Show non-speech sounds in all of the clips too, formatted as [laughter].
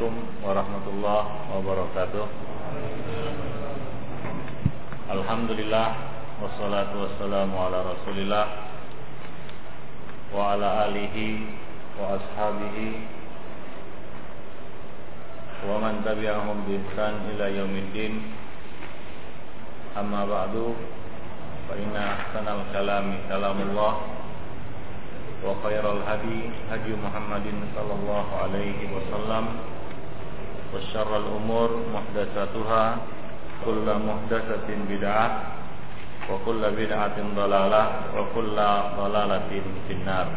Baik. Assalamualaikum warahmatullahi wabarakatuh. Alhamdulillah wassalatu wassalamu ala Rasulillah wa ala alihi wa ashabihi wa man tabi'ahum bi ihsan ila yaumiddin. Amma ba'du fa inna ahsanal kalami kalamullah وخير الهدي هدي محمد صلى الله عليه وسلم وشر الأمور محدثاتها كل محدثة بدعة وكل بدعة ضلالة وكل ضلالة في النار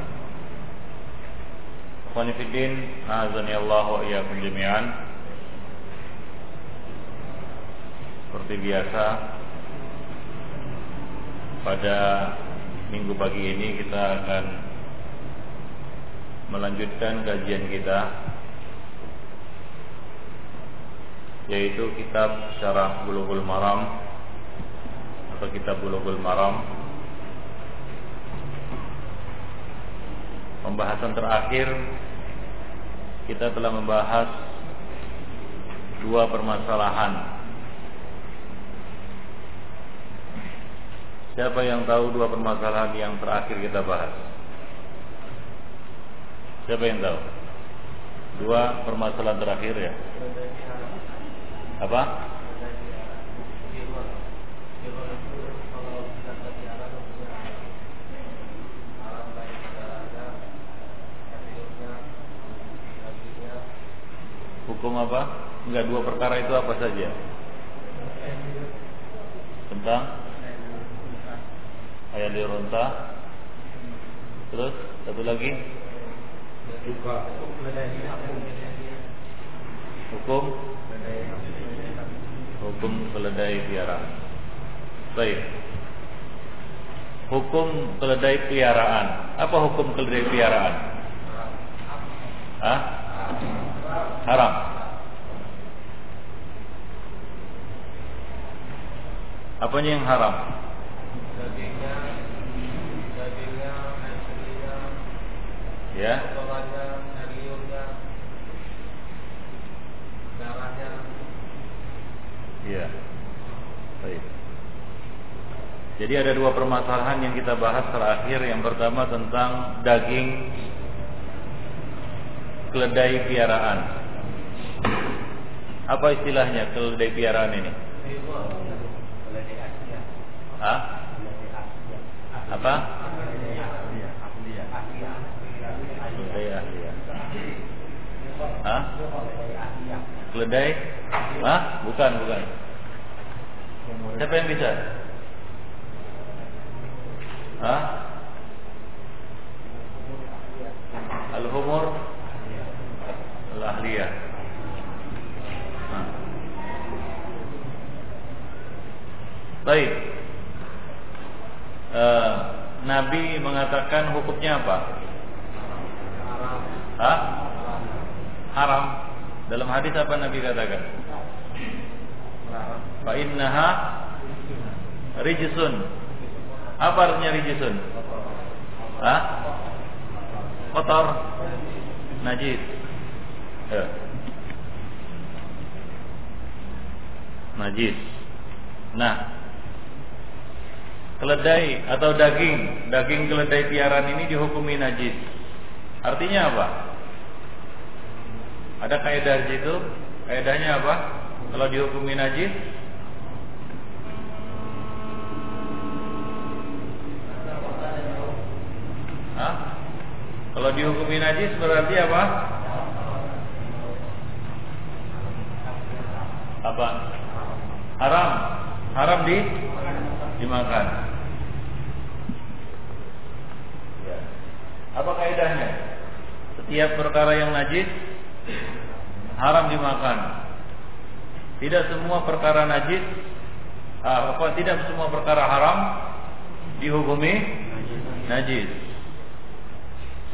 Ikhwani Fiddin, Azani Allah wa iyyakum jami'an Seperti biasa Pada minggu pagi ini kita akan melanjutkan kajian kita yaitu kitab Syarah Bulughul Maram atau kitab Bulughul Maram Pembahasan terakhir kita telah membahas dua permasalahan Siapa yang tahu dua permasalahan yang terakhir kita bahas? Siapa yang tahu? Dua permasalahan terakhir ya. Apa? Hukum apa? Enggak dua perkara itu apa saja? Tentang ayat dironta. Terus satu lagi? Hukum hukum keledai piaraan. Baik. Hukum keledai piaraan. Apa hukum keledai piaraan? Hah? Haram. Apanya yang haram? Ya. potongannya, dagingnya, darahnya, Iya. Baik. Jadi ada dua permasalahan yang kita bahas terakhir. Yang pertama tentang daging keledai piaraan. Apa istilahnya keledai piaraan ini? Hah? Apa? Keledai? Keledai? Hah? Bukan, bukan. Siapa yang bisa? Hah? Al-humur Al-ahliyah. Baik Eh, Nabi mengatakan hukumnya apa? Hah? Haram Dalam hadis apa Nabi katakan? Fa innaha rijsun. Apa artinya rijsun? Hah? Kotor. Najis. Ya. Najis. Nah, keledai atau daging, daging keledai piaraan ini dihukumi najis. Artinya apa? Ada kaidah di situ? Kaidahnya apa? Kalau dihukumi najis? Hah? Kalau dihukumi najis berarti apa? Apa? Haram. Haram di dimakan. Ya. Apa kaidahnya? Setiap perkara yang najis haram dimakan. Tidak semua perkara najis ah, apa tidak semua perkara haram dihukumi najis.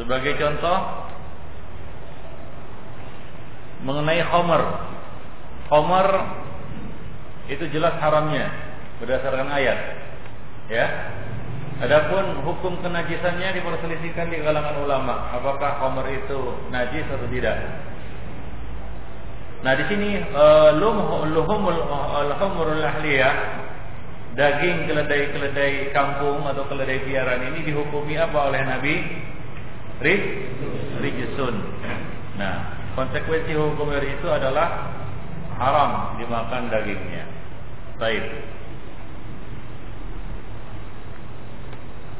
Sebagai contoh mengenai khamar. Khamar itu jelas haramnya berdasarkan ayat. Ya. Adapun hukum kenajisannya diperselisihkan di kalangan ulama, apakah khamr itu najis atau tidak. Nah, di sini uh, luhumul al-humurul ahliyah daging keledai-keledai kampung atau keledai piaraan ini dihukumi apa oleh Nabi? Rijisun. Nah, konsekuensi hukum dari itu adalah haram dimakan dagingnya. Baik.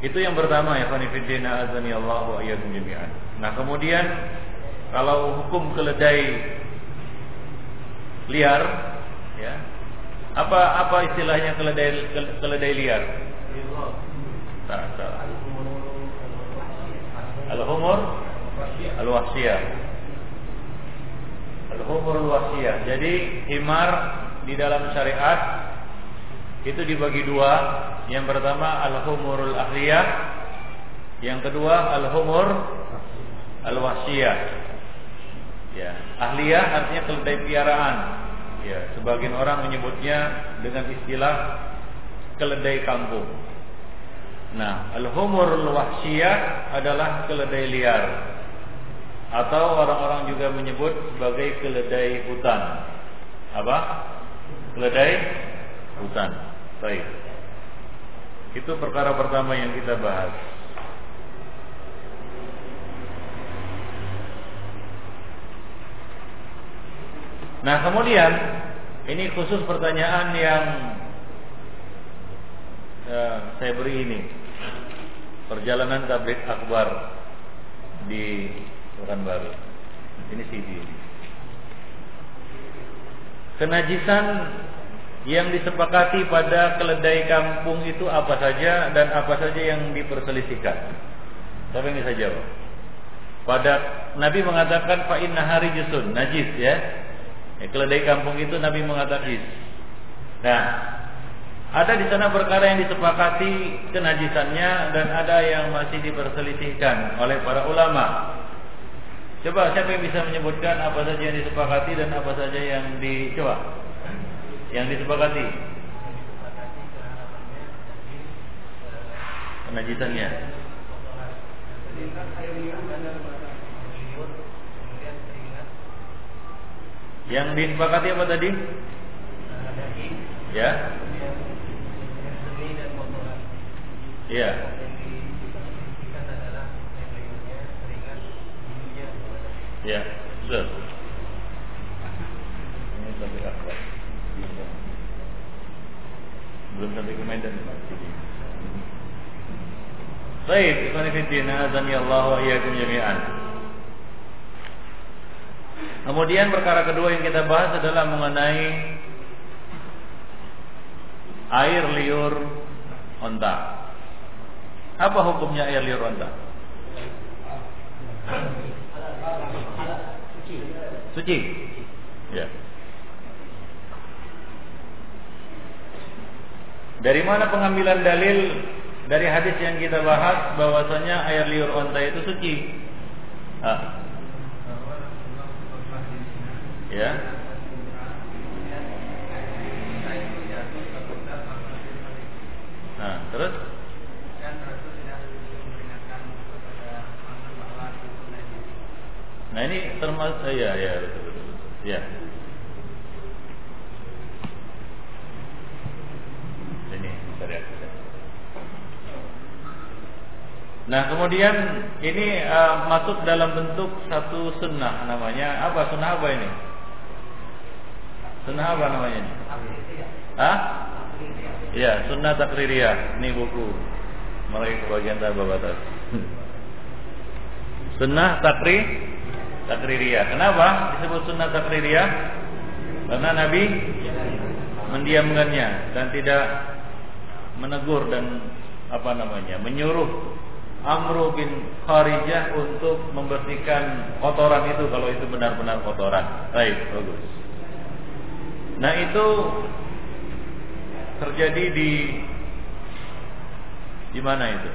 Itu yang pertama ya Fanifidina azani Allah wa jami'an. Nah, kemudian kalau hukum keledai liar ya. Apa apa istilahnya keledai keledai liar? Tak, tak. Al-humur al-wasiyah. Al-humur al-wasiyah. Jadi himar di dalam syariat itu dibagi dua. Yang pertama al-humurul ahliyah, yang kedua al-humur al-wasiyah. Ya, ahliyah artinya keledai piaraan. Ya, sebagian orang menyebutnya dengan istilah keledai kampung. Nah, al-humurul wahsiyah adalah keledai liar. Atau orang-orang juga menyebut sebagai keledai hutan. Apa? Keledai hutan. Baik. Itu perkara pertama yang kita bahas. Nah, kemudian ini khusus pertanyaan yang ya, saya beri ini. Perjalanan tablik akbar di Pekanbaru. Ini CD ini. Kenajisan yang disepakati pada keledai kampung itu apa saja dan apa saja yang diperselisihkan? Siapa yang bisa jawab? Pada Nabi mengatakan fa inna hari najis ya. Ya. Keledai kampung itu Nabi mengatakan. Nah, ada di sana perkara yang disepakati kenajisannya dan ada yang masih diperselisihkan oleh para ulama. Coba siapa yang bisa menyebutkan apa saja yang disepakati dan apa saja yang dicoba? yang disepakati penajisannya yang disepakati apa tadi? Ya. Ya ya betul. Ini sampai akbar belum sampai ke Medan Baik, ikhwan fillah, azani Allah wa iyyakum jami'an. Kemudian perkara kedua yang kita bahas adalah mengenai air liur onta. Apa hukumnya air liur onta? Suci. Ya. Dari mana pengambilan dalil dari hadis yang kita bahas bahwasanya air liur onta itu suci? Ah. Ya. Nah, terus? Nah ini termasuk ya ya betul betul. Ya. Nah kemudian ini uh, masuk dalam bentuk satu sunnah namanya apa sunnah apa ini? Sunnah apa namanya? Hah? Ya sunnah takririyah ini buku mulai bagian tabah batas. [laughs] sunnah takri takririyah. Kenapa disebut sunnah takririyah? Karena Nabi mendiamkannya dan tidak menegur dan apa namanya menyuruh Amru bin Kharijah untuk membersihkan kotoran itu kalau itu benar-benar kotoran. Baik, bagus. Nah itu terjadi di di mana itu?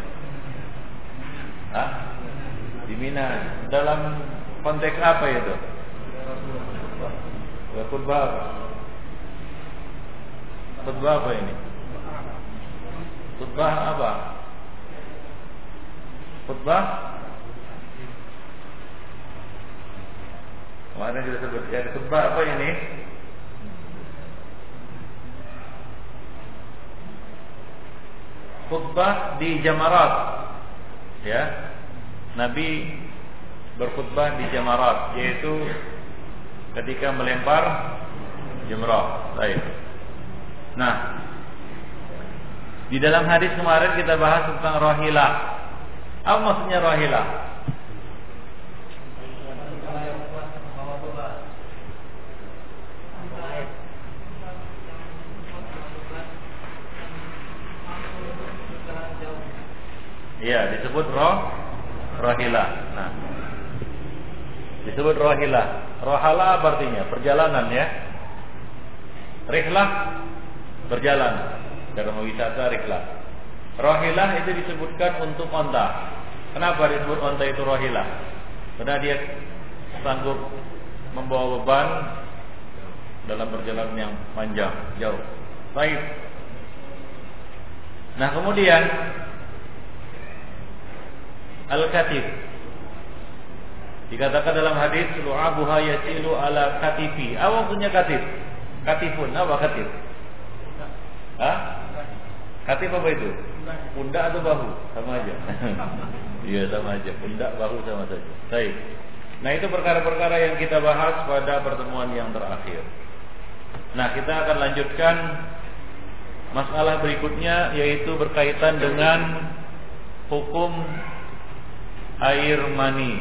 Hah? Di Mina. Dalam konteks apa itu? Khutbah apa? Khutbah apa ini? Khutbah apa? Khutbah Mana kita sebutkan khutbah apa ini? Khutbah di Jamarat. Ya. Nabi berkhutbah di Jamarat yaitu ketika melempar jumrah. Baik. Nah, di dalam hadis kemarin kita bahas tentang rohilah. Apa maksudnya rohilah? Iya, disebut roh rohilah. Nah, disebut rohilah. Rohala artinya? Perjalanan ya. Rihlah berjalan. Dalam wisata rihlah. Rohilah itu disebutkan untuk onta. Kenapa disebut onta itu rohilah? Karena dia sanggup membawa beban dalam perjalanan yang panjang, jauh. Baik. Nah kemudian Al-Katif Dikatakan dalam hadis Lu'abuha yasilu ala katifi Apa punya katif? Katifun, apa katif? Hah? Katif apa itu? Pundak atau bahu? Sama aja [laughs] Iya sama aja Pundak, bahu sama saja Baik Nah itu perkara-perkara yang kita bahas pada pertemuan yang terakhir Nah kita akan lanjutkan Masalah berikutnya Yaitu berkaitan dengan Hukum air mani.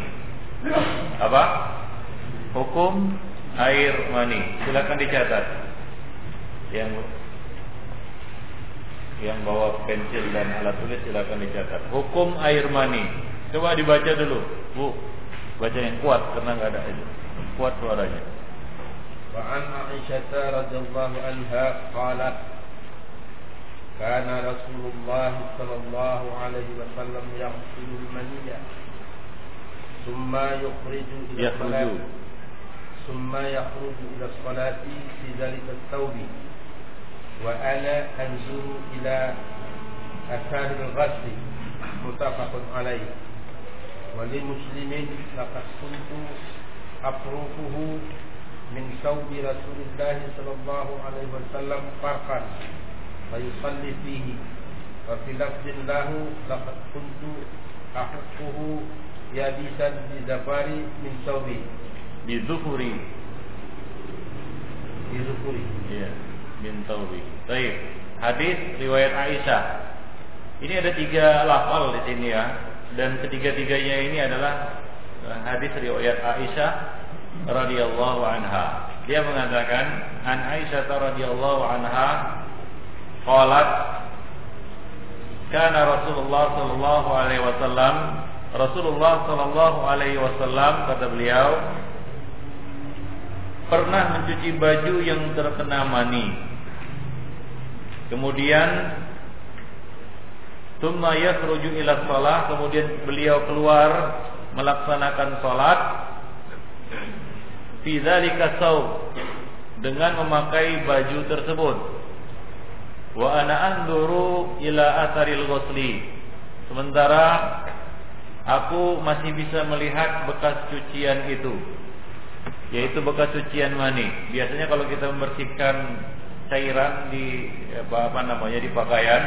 Apa? Hukum air mani. Silakan dicatat. Yang yang bawa pensil dan alat tulis silakan dicatat. Hukum air mani. Coba dibaca dulu, Bu. Baca yang kuat karena enggak ada itu. Kuat suaranya. Wa an Aisyah radhiyallahu anha qalat كان رسول الله صلى الله عليه وسلم يغسل المنية. ثم يخرج إلى الصلاة. ثم يخرج إلى الصلاة في ذلك الثوب. وأنا أنظر إلى أثار الغسل. متفق عليه. ولمسلم لقد كنت أفركه من ثوب رسول الله صلى الله عليه وسلم فرقا. فيصلي فيه وفي لفظ له لقد كنت أحقه يابسا بزفار من ثوبه Bizufuri. بذكره Iya, bin Taubi. Baik. Hadis riwayat Aisyah. Ini ada tiga lafal di sini ya, dan ketiga-tiganya ini adalah eh, hadis riwayat Aisyah radhiyallahu anha. Dia mengatakan an Aisyah radhiyallahu anha qalat kana Rasulullah sallallahu alaihi wasallam Rasulullah sallallahu alaihi wasallam kata beliau pernah mencuci baju yang terkena mani. Kemudian Tumma yakhruju ila shalah kemudian beliau keluar melaksanakan salat fi dzalika dengan memakai baju tersebut. Wa ana anzuru ila atharil ghusli. Sementara aku masih bisa melihat bekas cucian itu yaitu bekas cucian mani. Biasanya kalau kita membersihkan cairan di apa, apa namanya di pakaian,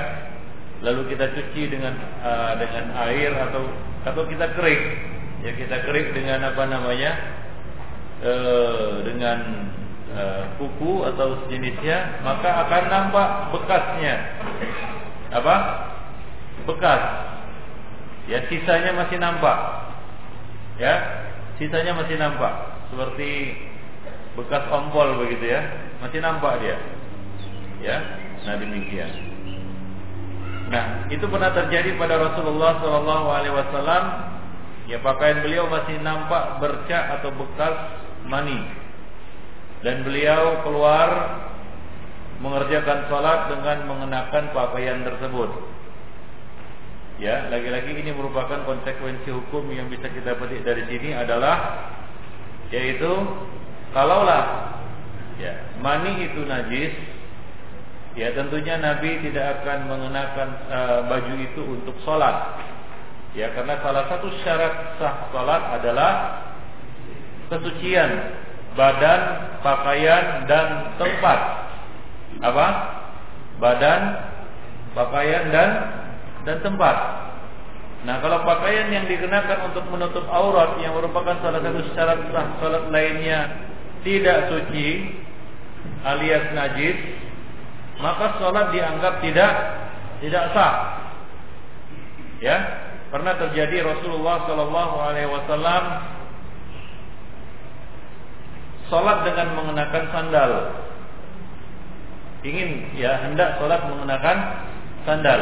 lalu kita cuci dengan uh, dengan air atau atau kita kerik, ya kita kerik dengan apa namanya uh, dengan uh, kuku atau sejenisnya, maka akan nampak bekasnya. Apa? Bekas. Ya sisanya masih nampak. Ya, sisanya masih nampak seperti bekas ompol begitu ya, masih nampak dia. Ya, nah demikian. Nah, itu pernah terjadi pada Rasulullah Shallallahu Alaihi Wasallam. Ya pakaian beliau masih nampak bercak atau bekas mani, dan beliau keluar mengerjakan sholat dengan mengenakan pakaian tersebut. Ya, lagi-lagi ini merupakan konsekuensi hukum yang bisa kita petik dari sini adalah yaitu kalaulah ya mani itu najis ya tentunya Nabi tidak akan mengenakan uh, baju itu untuk sholat Ya, karena salah satu syarat sah salat adalah kesucian badan, pakaian dan tempat. Apa? Badan, pakaian dan dan tempat. Nah, kalau pakaian yang dikenakan untuk menutup aurat yang merupakan salah satu syarat sah salat lainnya tidak suci alias najis, maka salat dianggap tidak tidak sah. Ya, pernah terjadi Rasulullah Shallallahu Alaihi Wasallam sholat dengan mengenakan sandal. Ingin ya hendak sholat mengenakan sandal.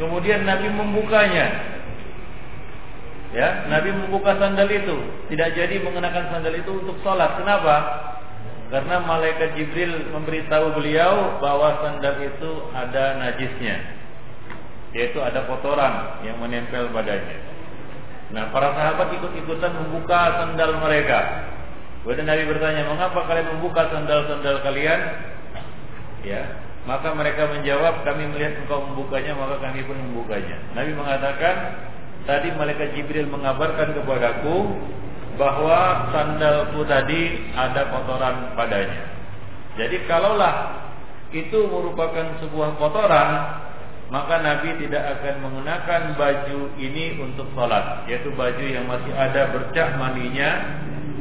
Kemudian Nabi membukanya. Ya, Nabi membuka sandal itu, tidak jadi mengenakan sandal itu untuk sholat. Kenapa? Karena malaikat Jibril memberitahu beliau bahwa sandal itu ada najisnya, yaitu ada kotoran yang menempel padanya. Nah, para sahabat ikut-ikutan membuka sandal mereka. Kemudian Nabi bertanya, mengapa kalian membuka sandal-sandal kalian? Ya, maka mereka menjawab, kami melihat engkau membukanya, maka kami pun membukanya. Nabi mengatakan, tadi malaikat Jibril mengabarkan kepadaku bahwa sandalku tadi ada kotoran padanya. Jadi kalaulah itu merupakan sebuah kotoran, maka Nabi tidak akan mengenakan baju ini untuk sholat, yaitu baju yang masih ada bercak maninya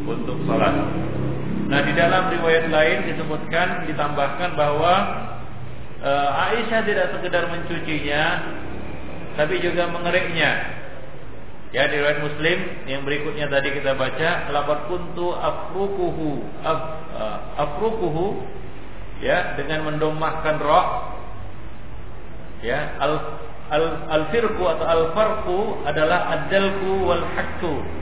untuk sholat. Nah di dalam riwayat lain disebutkan ditambahkan bahwa e, Aisyah tidak sekedar mencucinya, tapi juga mengeriknya. Ya di riwayat Muslim yang berikutnya tadi kita baca, lapat kuntu afrukuhu af, uh, afrukuhu ya dengan mendomahkan roh ya al al al firku atau al farku adalah adalku wal hakku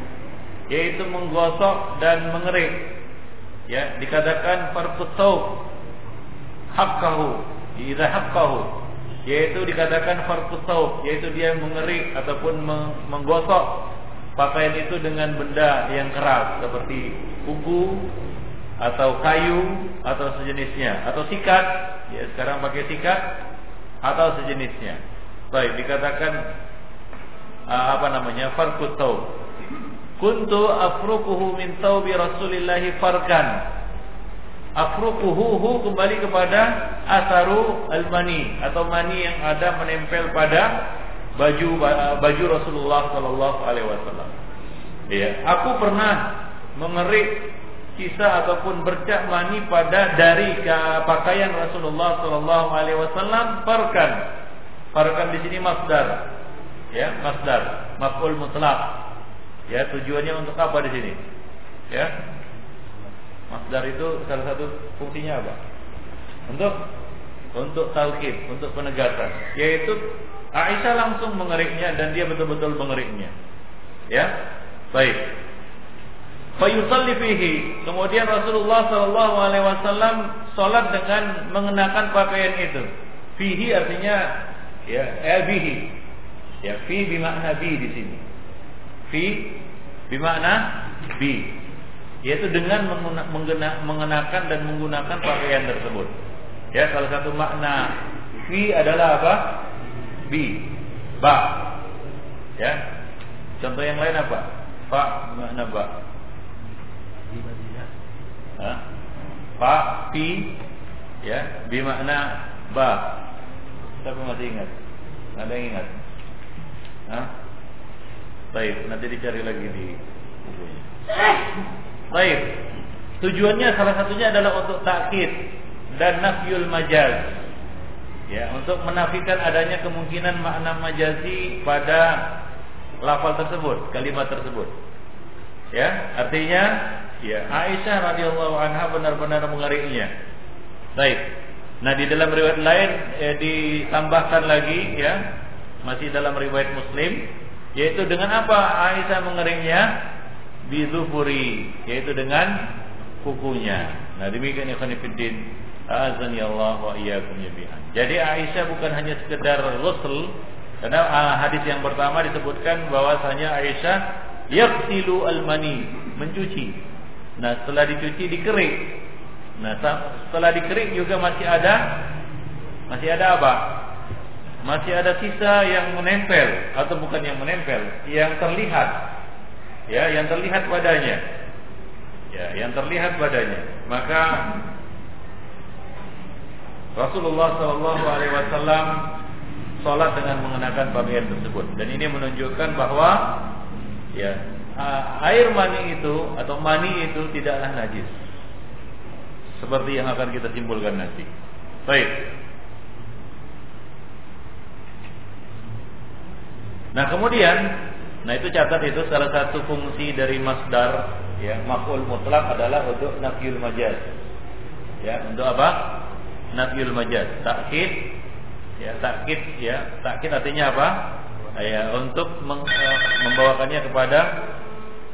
yaitu menggosok dan mengerik ya dikatakan farqut hakkahu idza hakkahu yaitu dikatakan farqut yaitu dia mengerik ataupun menggosok pakaian itu dengan benda yang keras seperti kuku atau kayu atau sejenisnya. Atau sikat. Ya sekarang pakai sikat atau sejenisnya. Baik dikatakan apa namanya? Farqut Kuntu afrukuhu min taubi Rasulillahi farkan. Afrukuhu hu kembali kepada asaru al-mani atau mani yang ada menempel pada baju baju Rasulullah sallallahu alaihi wasallam. Ya, aku pernah mengerik sisa ataupun bercak mani pada dari pakaian Rasulullah sallallahu alaihi wasallam farkan. Farkan di sini masdar. Ya, masdar, maf'ul mutlak Ya, tujuannya untuk apa di sini? Ya. Masdar itu salah satu fungsinya apa? Untuk untuk taukid, untuk penegasan, yaitu Aisyah langsung mengeriknya dan dia betul-betul mengeriknya. Ya. Baik. Fayusalli fihi. Kemudian Rasulullah sallallahu alaihi wasallam salat dengan mengenakan pakaian itu. Fihi artinya ya, eh. Ya, fi bimakna bi di sini. Fi Bimakna bi yaitu dengan mengena, mengenakan dan menggunakan pakaian tersebut. Ya, salah satu makna fi adalah apa? Bi, ba. Ya. Contoh yang lain apa? Fa makna ba. Fa, fi, ya, bi makna ba. Siapa masih ingat? Ada yang ingat? Hah? Baik, nanti dicari lagi di bukunya. Baik. Tujuannya salah satunya adalah untuk takkid dan nafyul majaz. Ya, untuk menafikan adanya kemungkinan makna majazi pada lafal tersebut, kalimat tersebut. Ya, artinya ya Aisyah radhiyallahu anha benar-benar mengeriknya. Baik. Nah, di dalam riwayat lain eh, ditambahkan lagi ya, masih dalam riwayat Muslim yaitu dengan apa Aisyah mengeringnya? Bizufuri, yaitu dengan kukunya. Nah, demikian ikhwan fillah. Azan ya Allah wa iyyakum jami'an. Jadi Aisyah bukan hanya sekedar ghusl karena uh, hadis yang pertama disebutkan bahwasanya Aisyah yaghsilu al-mani, mencuci. Nah, setelah dicuci dikerik. Nah, setelah dikerik juga masih ada masih ada apa? Masih ada sisa yang menempel atau bukan yang menempel, yang terlihat. Ya, yang terlihat padanya. Ya, yang terlihat padanya. Maka Rasulullah Shallallahu Alaihi Wasallam sholat dengan mengenakan pakaian tersebut dan ini menunjukkan bahwa ya air mani itu atau mani itu tidaklah najis seperti yang akan kita simpulkan nanti. Baik. Nah kemudian, nah itu catat itu salah satu fungsi dari masdar ya maf'ul mutlak adalah untuk nafyul majaz. Ya, untuk apa? Nafyul majaz. Takkid ya takkid ya, takkid artinya apa? Ya, untuk meng, e, membawakannya kepada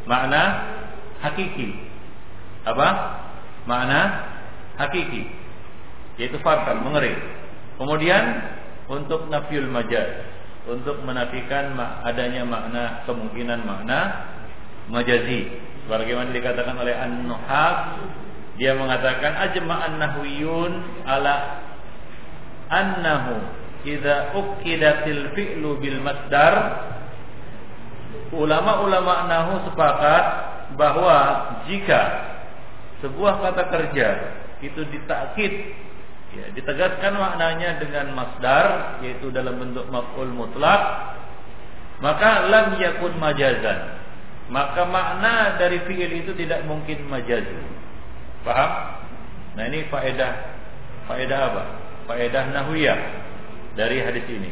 makna hakiki. Apa? Makna hakiki. Yaitu farkan, mengering. Kemudian untuk nafyul majaz untuk menafikan adanya makna kemungkinan makna majazi. Bagaimana dikatakan oleh An-Nuhas dia mengatakan ajma'an nahwiyun ala annahu idza ukidatil fi'lu bil masdar ulama-ulama nahu sepakat bahwa jika sebuah kata kerja itu ditakkid ya, ditegaskan maknanya dengan masdar yaitu dalam bentuk maf'ul mutlak maka lam yakun majazan. Maka makna dari fiil itu tidak mungkin majaz. Paham nah ini faedah faedah apa? Faedah nahwiyah dari hadis ini.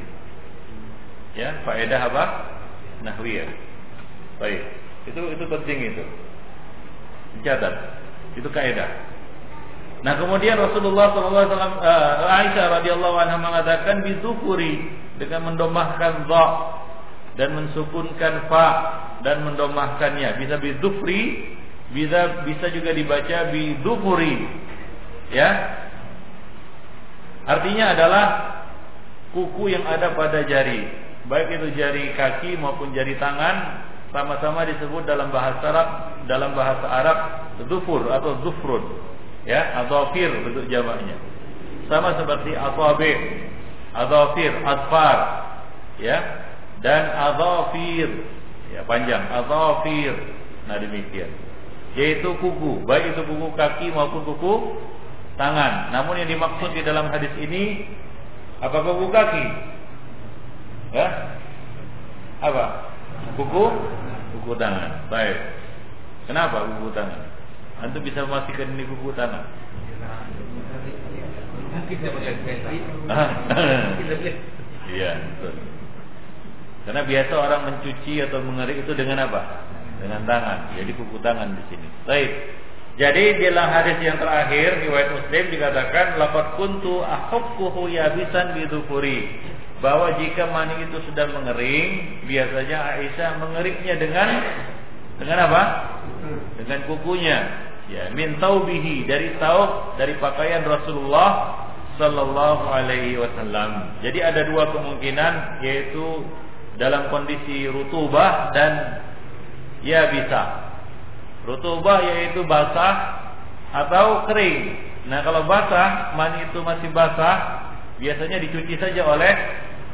Ya faedah apa? Nahwiyah. Baik. Itu itu penting itu. Catat itu kaidah Nah kemudian Rasulullah SAW uh, eh, Aisyah radhiyallahu anha mengatakan bizukuri dengan mendomahkan za dan mensukunkan fa dan mendomahkannya. Bisa bizufri bisa bisa juga dibaca bizukuri. Ya. Artinya adalah kuku yang ada pada jari. Baik itu jari kaki maupun jari tangan sama-sama disebut dalam bahasa Arab dalam bahasa Arab zufur atau zufrun ya adhafir bentuk jamaknya. Sama seperti asabi adhafir asfar ya dan adhafir ya panjang. Adhafir nah demikian. Yaitu kuku. Baik itu kuku kaki maupun kuku tangan. Namun yang dimaksud di dalam hadis ini apa kuku kaki? Ya? Apa? Kuku? Kuku tangan. Baik. Kenapa kuku tangan Antum bisa memastikan ini kuku tanah. [laughs] Iya, betul. Karena biasa orang mencuci atau mengerik itu dengan apa? Dengan tangan. Jadi kuku tangan di sini. Baik. Jadi dalam hadis yang terakhir riwayat Muslim dikatakan laqad kuntu ahukkuhu yabisan bidukuri bahwa jika mani itu sudah mengering biasanya Aisyah mengeriknya dengan dengan apa? Dengan kukunya ya min taubihi dari taub dari pakaian Rasulullah sallallahu alaihi wasallam. Jadi ada dua kemungkinan yaitu dalam kondisi rutubah dan ya bisa. Rutubah yaitu basah atau kering. Nah, kalau basah, mani itu masih basah, biasanya dicuci saja oleh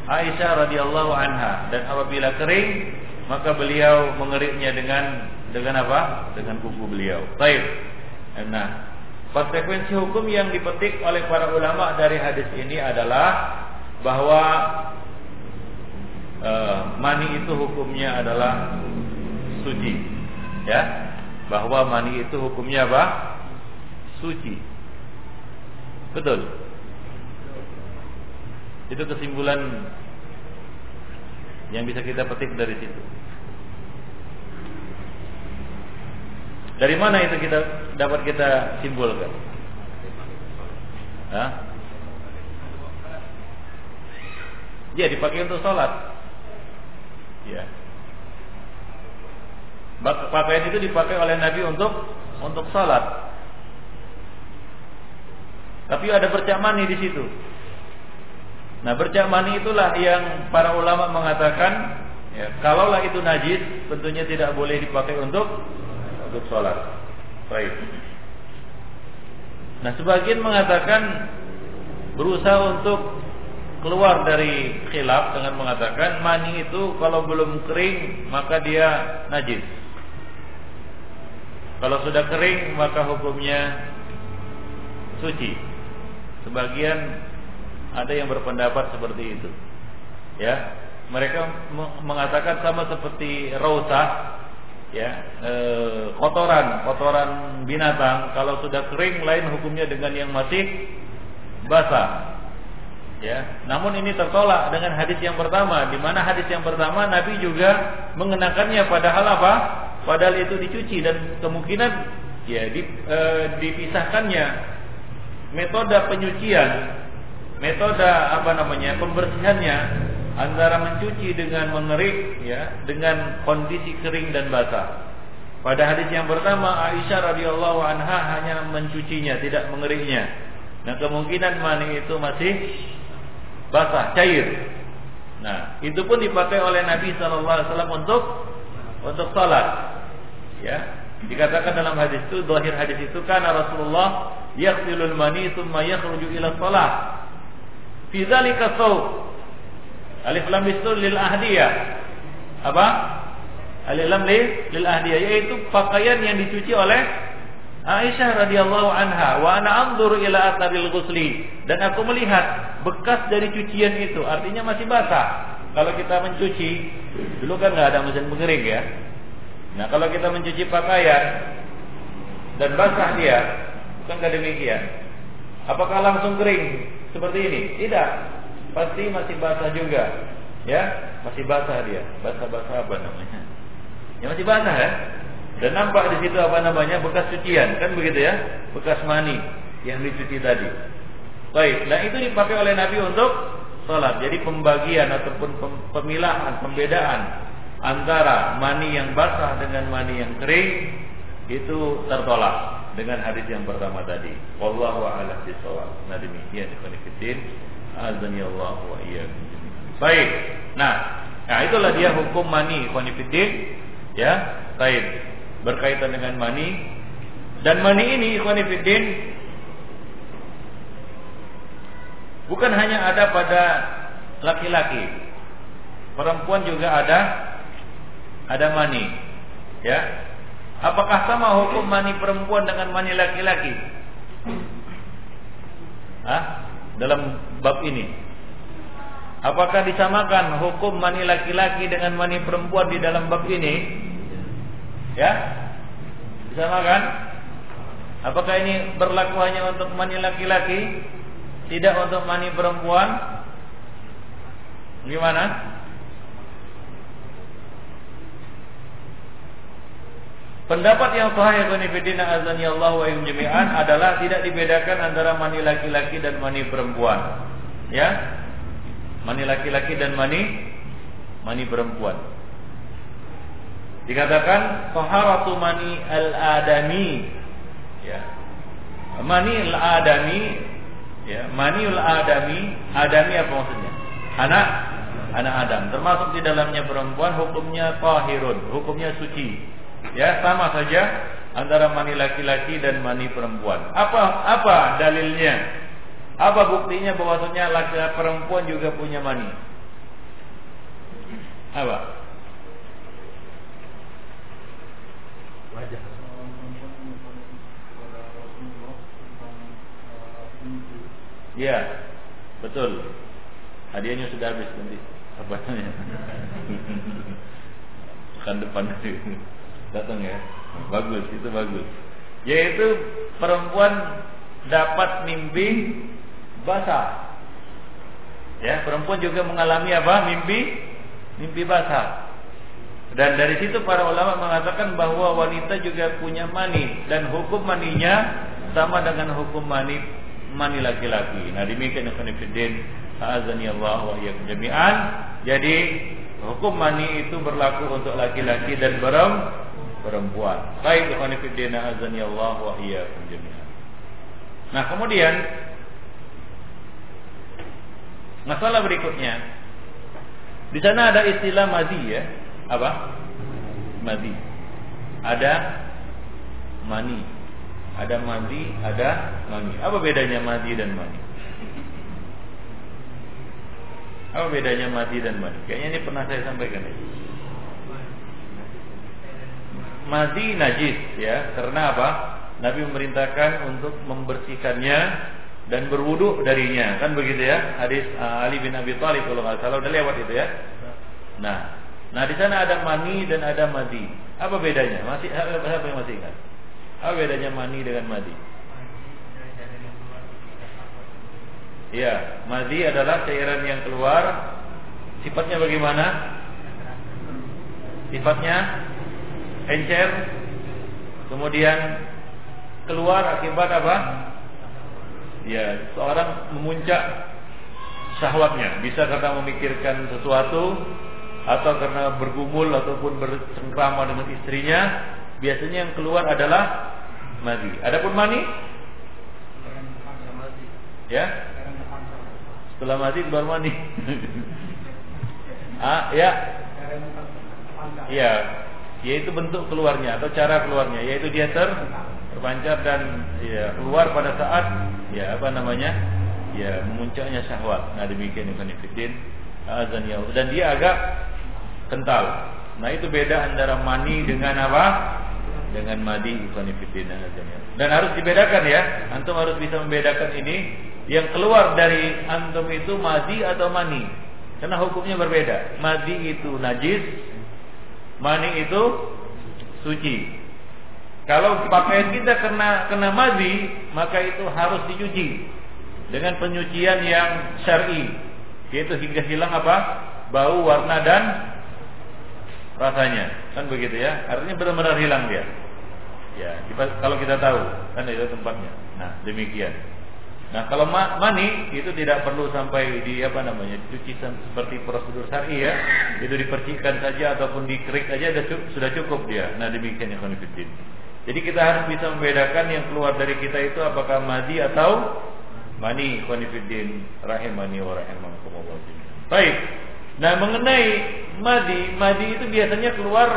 Aisyah radhiyallahu anha dan apabila kering maka beliau mengeriknya dengan dengan apa? Dengan kuku beliau. Baik. Nah, konsekuensi hukum yang dipetik oleh para ulama dari hadis ini adalah bahwa e, mani itu hukumnya adalah suci. Ya. Bahwa mani itu hukumnya apa? Suci. Betul. Itu kesimpulan yang bisa kita petik dari situ. Dari mana itu kita dapat kita simpulkan? Hah? Ya dipakai untuk sholat. Ya. Pakaian itu dipakai oleh Nabi untuk untuk sholat. Tapi ada bercak mani di situ. Nah bercak mani itulah yang para ulama mengatakan, ya, kalaulah itu najis, tentunya tidak boleh dipakai untuk untuk sholat. Baik. Nah, sebagian mengatakan berusaha untuk keluar dari khilaf dengan mengatakan mani itu kalau belum kering maka dia najis. Kalau sudah kering maka hukumnya suci. Sebagian ada yang berpendapat seperti itu. Ya, mereka mengatakan sama seperti rausa ya e, kotoran kotoran binatang kalau sudah kering lain hukumnya dengan yang masih basah. Ya namun ini tertolak dengan hadis yang pertama. Di mana hadis yang pertama Nabi juga mengenakannya padahal apa? Padahal itu dicuci dan kemungkinan ya di, e, dipisahkannya. Metode penyucian metode apa namanya pembersihannya antara mencuci dengan mengerik ya dengan kondisi kering dan basah. Pada hadis yang pertama Aisyah radhiyallahu anha hanya mencucinya, tidak mengeriknya. Nah, kemungkinan mani itu masih basah, cair. Nah, itu pun dipakai oleh Nabi wasallam untuk untuk salat. Ya. Dikatakan dalam hadis itu, zahir hadis itu karena Rasulullah yaghsilul mani tsumma yakhruju ila shalah. Fi dzalika Alif lam itu lil ahdiyah. Apa? Alif lam lil ahdiyah yaitu pakaian yang dicuci oleh Aisyah radhiyallahu anha wa ana anzur ila atharil ghusli dan aku melihat bekas dari cucian itu artinya masih basah. Kalau kita mencuci dulu kan nggak ada mesin pengering ya. Nah, kalau kita mencuci pakaian dan basah dia, bukan demikian. Apakah langsung kering seperti ini? Tidak pasti masih basah juga. Ya, masih basah dia. Basah-basah apa namanya? Ya masih basah ya. Dan nampak di situ apa namanya bekas cucian, kan begitu ya? Bekas mani yang dicuci tadi. Baik, nah itu dipakai oleh Nabi untuk sholat. Jadi pembagian ataupun pemilahan, pembedaan antara mani yang basah dengan mani yang kering itu tertolak dengan hadis yang pertama tadi. Wallahu a'lam bishawab. Nah demikian ikhwan. Azani Allah wa iyyakum. Baik. Nah, nah itulah dia hukum mani ikhwanifiddin ya. Baik. Berkaitan dengan mani dan mani ini ikhwanifiddin bukan hanya ada pada laki-laki. Perempuan juga ada ada mani. Ya. Apakah sama hukum mani perempuan dengan mani laki-laki? Hah? Dalam bab ini? Apakah disamakan hukum mani laki-laki dengan mani perempuan di dalam bab ini? Ya? Disamakan? Apakah ini berlaku hanya untuk mani laki-laki, tidak untuk mani perempuan? Gimana? Pendapat yang sahih Ibnifidina azani Allah wa jami'an adalah tidak dibedakan antara mani laki-laki dan mani perempuan. Ya. Mani laki-laki dan mani mani perempuan. Dikatakan taharatu mani al-adami. Ya. Mani al-adami ya, mani al-adami, adami apa maksudnya? Anak anak Adam. Termasuk di dalamnya perempuan hukumnya tahirun, hukumnya suci. Ya, sama saja antara mani laki-laki dan mani perempuan. Apa apa dalilnya? Apa buktinya bahwasanya laki-laki perempuan juga punya mani? Apa? Wajah. Ya, betul. Hadiahnya sudah habis nanti. Apa namanya? Bukan [laughs] depan datang ya. Bagus itu bagus. Yaitu perempuan dapat mimpi basah. Ya perempuan juga mengalami apa? Mimpi mimpi basah. Dan dari situ para ulama mengatakan bahwa wanita juga punya mani. Dan hukum maninya sama dengan hukum mani mani laki-laki. Nah demikian fillah azani Allah wa jami'an. Jadi hukum mani itu berlaku untuk laki-laki dan perempuan perempuan. Baik ikhwan fillah azani Allah wa iyyakum jami'an. Nah, kemudian masalah berikutnya. Di sana ada istilah madi ya. Apa? Madi. Ada mani. Ada madi, ada mani. Apa bedanya madi dan mani? Apa bedanya madi dan mani? Kayaknya ini pernah saya sampaikan ya. Madi najis ya, karena apa? Nabi memerintahkan untuk membersihkannya dan berwudu darinya, kan begitu ya? Hadis uh, Ali bin Abi Thalib kalau nggak salah udah lewat itu ya. Nah, nah di sana ada mani dan ada madi. Apa bedanya? Masih apa yang masih ingat? Apa bedanya mani dengan madi? Ya, madi adalah cairan yang keluar. Sifatnya bagaimana? Sifatnya encer. Kemudian keluar akibat apa? Ya, seorang memuncak syahwatnya. Bisa karena memikirkan sesuatu atau karena bergumul ataupun bercengkrama dengan istrinya. Biasanya yang keluar adalah madi. Adapun mani? Ya, setelah mati keluar mani. [laughs] ah, ya. Ya, yaitu bentuk keluarnya atau cara keluarnya, yaitu dia ter terpancar dan ya keluar pada saat ya apa namanya? ya memuncaknya syahwat. Nah, demikian Ibn azan ya. Dan dia agak kental. Nah, itu beda antara mani dengan apa? Dengan madi Ibn azan ya. Dan harus dibedakan ya. Antum harus bisa membedakan ini yang keluar dari antum itu madi atau mani. Karena hukumnya berbeda. Madi itu najis, mani itu suci. Kalau pakaian kita kena kena madi, maka itu harus dicuci dengan penyucian yang syar'i, yaitu hingga hilang apa? bau, warna dan rasanya. Kan begitu ya? Artinya benar-benar hilang dia. Ya, kalau kita tahu, kan itu tempatnya. Nah, demikian. Nah kalau mani itu tidak perlu sampai di apa namanya dicuci seperti prosedur syari ya, itu dipercikan saja ataupun dikerik saja sudah cukup dia. Nah demikian yang konfidin. Jadi kita harus bisa membedakan yang keluar dari kita itu apakah madi atau mani konfidin rahimani wa rahimakumullah. Baik. Nah mengenai madi, madi itu biasanya keluar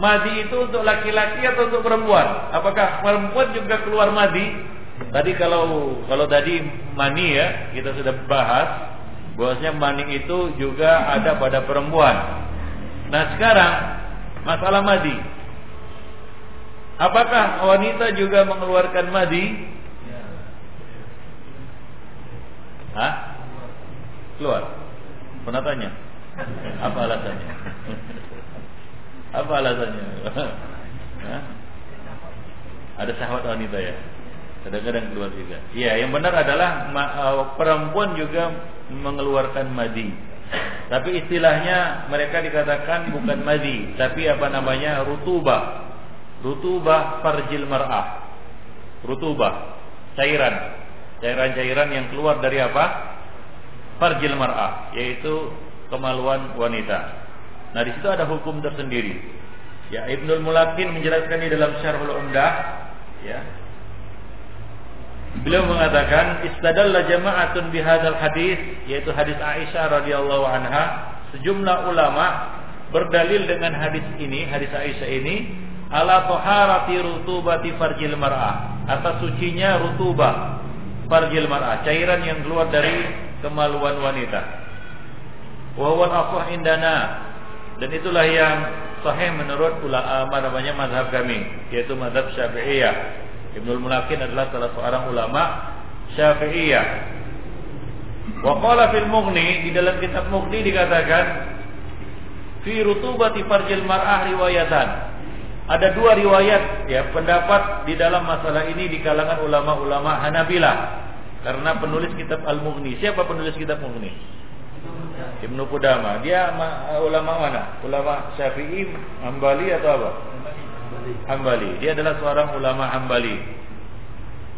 madi itu untuk laki-laki atau untuk perempuan? Apakah perempuan juga keluar madi? Tadi kalau kalau tadi mani ya kita sudah bahas bahwasanya mani itu juga ada pada perempuan. Nah sekarang masalah madi. Apakah wanita juga mengeluarkan madi? Hah? Keluar. Pernah tanya? Apa alasannya? Apa alasannya? Hah? Ada sahabat wanita ya? Kadang-kadang keluar juga. Iya, yang benar adalah uh, perempuan juga mengeluarkan madi. Tapi istilahnya mereka dikatakan bukan madi, tapi apa namanya rutubah. Rutubah farjil mar'ah. Rutubah, cairan. Cairan-cairan yang keluar dari apa? Farjil mar'ah, yaitu kemaluan wanita. Nah, di situ ada hukum tersendiri. Ya, Ibnul Mulakin menjelaskan di dalam Syarhul Umdah, ya, Beliau mengatakan istadalla jama'atun bihadzal hadis yaitu hadis Aisyah radhiyallahu anha sejumlah ulama berdalil dengan hadis ini hadis Aisyah ini ala taharati rutubati farjil mar'ah atas sucinya rutubah farjil mar'ah cairan yang keluar dari kemaluan wanita. Wa huwa indana dan itulah yang sahih menurut ulama namanya mazhab kami yaitu mazhab Syafi'iyah Ibnul Mulakin adalah salah seorang ulama Syafi'iyah. Wa qala fil Mughni di dalam kitab Mughni dikatakan fi rutubati farjil mar'ah riwayatan. Ada dua riwayat ya pendapat di dalam masalah ini di kalangan ulama-ulama Hanabilah. Karena penulis kitab Al-Mughni, siapa penulis kitab Mughni? Ibnu Qudama. Dia ulama mana? Ulama Syafi'i, Hambali atau apa? Hambali. Dia adalah seorang ulama Hambali.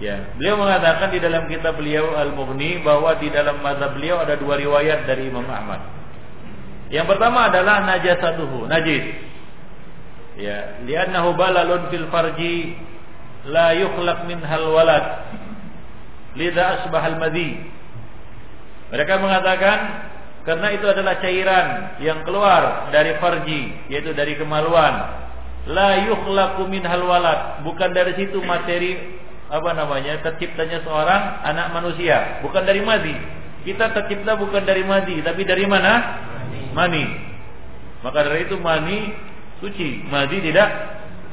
Ya, beliau mengatakan di dalam kitab beliau Al-Mughni bahwa di dalam mazhab beliau ada dua riwayat dari Imam Ahmad. Yang pertama adalah najasatuhu, najis. Ya, li'annahu balalun fil farji la yukhlaq hal walad. Lidha asbahal madhi. Mereka mengatakan karena itu adalah cairan yang keluar dari farji, yaitu dari kemaluan la yukhlaqu minhal walad bukan dari situ materi apa namanya terciptanya seorang anak manusia bukan dari madi Kita tercipta bukan dari madi, tapi dari mana? Mani. Maka dari itu mani suci, madi tidak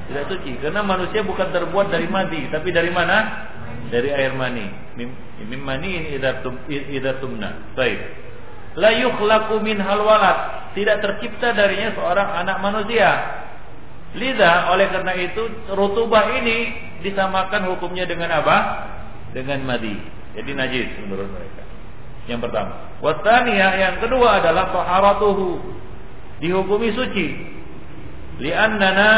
tidak suci. Karena manusia bukan terbuat dari madi, tapi dari mana? Dari air mani. Mim, mani ini idatumna. Baik. La yukhlaqu min halwalat. Tidak tercipta darinya seorang anak manusia. Lidah oleh karena itu rutubah ini disamakan hukumnya dengan apa? Dengan madi. Jadi najis menurut mereka. Yang pertama. Wasaniyah yang kedua adalah taharatuhu. Dihukumi suci. Li'annana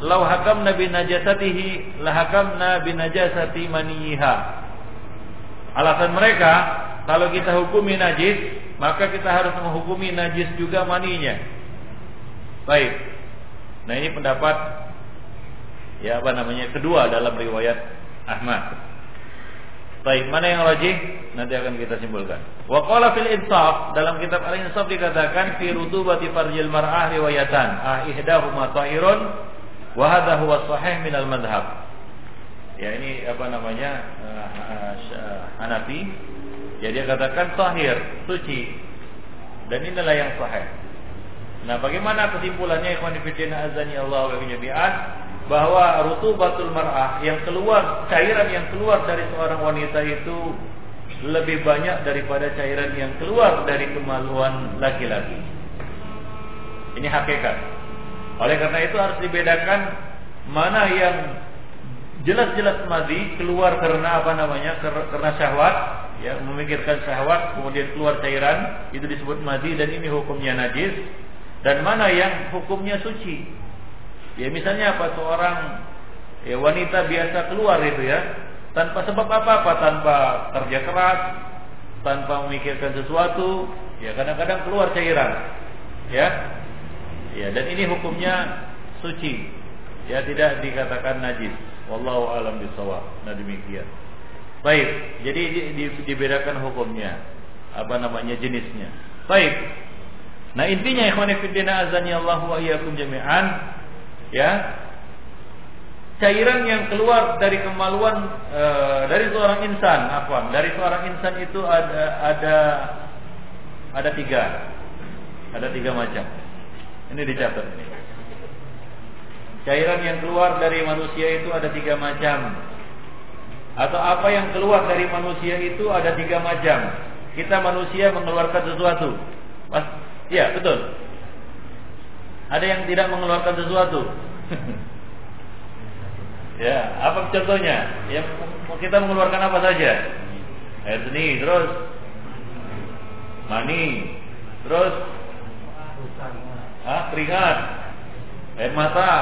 law hakamna bi najasatihi la hakamna bi najasati maniha. Alasan mereka kalau kita hukumi najis, maka kita harus menghukumi najis juga maninya. Baik. Nah, ini pendapat ya apa namanya? kedua dalam riwayat Ahmad. Baik, mana yang rajih? Nanti akan kita simpulkan. Wa qala fil insaf dalam kitab Al-Insaf dikatakan fi rutubati farjil mar'ah riwayatan. Ah ihdahuma tahirun wa hadha huwa sahih min al-madhhab. Ya ini apa namanya? Uh, Hanafi. Ya dia katakan tahir, suci. Dan inilah yang sahih. Nah, bagaimana kesimpulannya ikhwan fillah azani Allah wa jami'an? bahwa rutubatul mar'ah yang keluar cairan yang keluar dari seorang wanita itu lebih banyak daripada cairan yang keluar dari kemaluan laki-laki. Ini hakikat. Oleh karena itu harus dibedakan mana yang jelas-jelas madi keluar karena apa namanya? karena syahwat, ya memikirkan syahwat kemudian keluar cairan itu disebut madi dan ini hukumnya najis dan mana yang hukumnya suci Ya misalnya apa seorang ya wanita biasa keluar itu ya tanpa sebab apa-apa, tanpa kerja keras, tanpa memikirkan sesuatu, ya kadang-kadang keluar cairan. Ya. Ya, dan ini hukumnya suci. Ya, tidak dikatakan najis. Wallahu alam bisawab. Nah demikian. Baik, jadi di, di, dibedakan hukumnya. Apa namanya jenisnya. Baik. Nah intinya ikhwan fillah azani Allah wa iyyakum jami'an ya. Cairan yang keluar dari kemaluan e, dari seorang insan apa dari seorang insan itu ada ada ada tiga. Ada tiga macam. Ini dicatat. Cairan yang keluar dari manusia itu ada tiga macam. Atau apa yang keluar dari manusia itu ada tiga macam. Kita manusia mengeluarkan sesuatu ya betul ada yang tidak mengeluarkan sesuatu. [laughs] ya, apa contohnya? Ya, kita mengeluarkan apa saja? Air seni, terus mani, terus ah, keringat, air mata,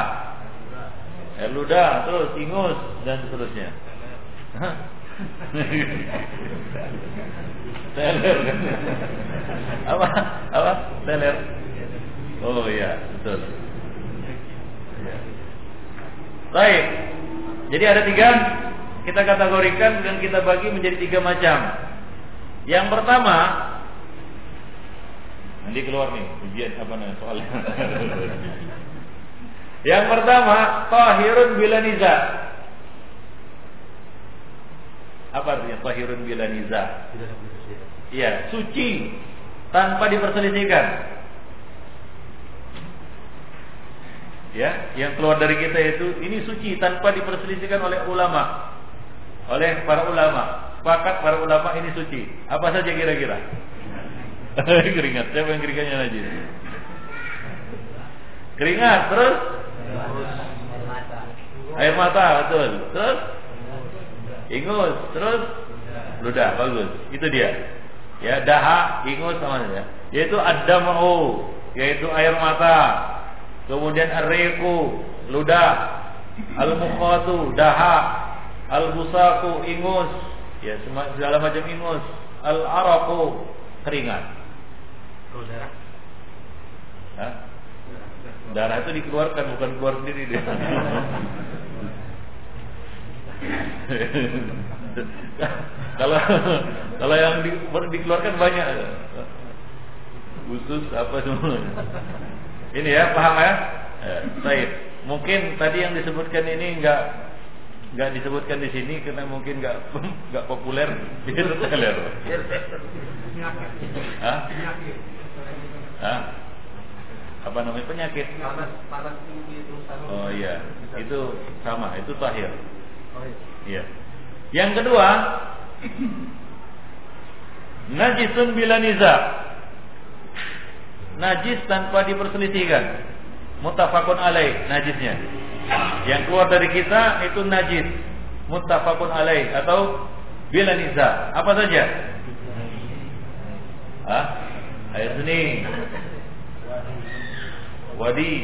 air ludah, terus ingus dan seterusnya. Teler apa apa teler Oh iya, betul. Ya. Baik. Jadi ada tiga kita kategorikan dan kita bagi menjadi tiga macam. Yang pertama, nanti keluar nih ujian apa nih soalnya. [laughs] Yang pertama, tahirun bila niza. Apa artinya? Tahirun bila niza? Iya, suci. Tanpa diperselisihkan. ya yang keluar dari kita itu ini suci tanpa diperselisihkan oleh ulama. Oleh para ulama. Sepakat para ulama ini suci. Apa saja kira-kira? [laughs] Keringat. Siapa yang keringatnya najis keringat terus? Air mata betul. Terus ingus terus ludah bagus itu dia ya daha ingus sama ya yaitu adamu yaitu air mata Kemudian ar-riqu, ludah. Al-mukhatu, daha. Al-busaku, ingus. Ya, segala macam ingus. Al-araqu, keringat. Darah. Hah? Darah itu dikeluarkan bukan keluar sendiri dia. [laughs] [laughs] kalau kalau yang di, dikeluarkan banyak usus apa semua ini ya, paham ya? Eh, baik. Mungkin tadi yang disebutkan ini enggak nggak disebutkan di sini karena mungkin nggak [laughs] nggak populer di teler. Hah? Hah? Apa namanya penyakit? Panas panas tinggi terus Oh iya, itu sama, itu tahir. Iya. Yang kedua, najisun bila niza. Najis tanpa diperselisihkan. Mutafakun alaih najisnya. Yang keluar dari kita itu najis. Muttafaqun alaih atau bila niza. Apa saja? Hah? Air seni. Wadi.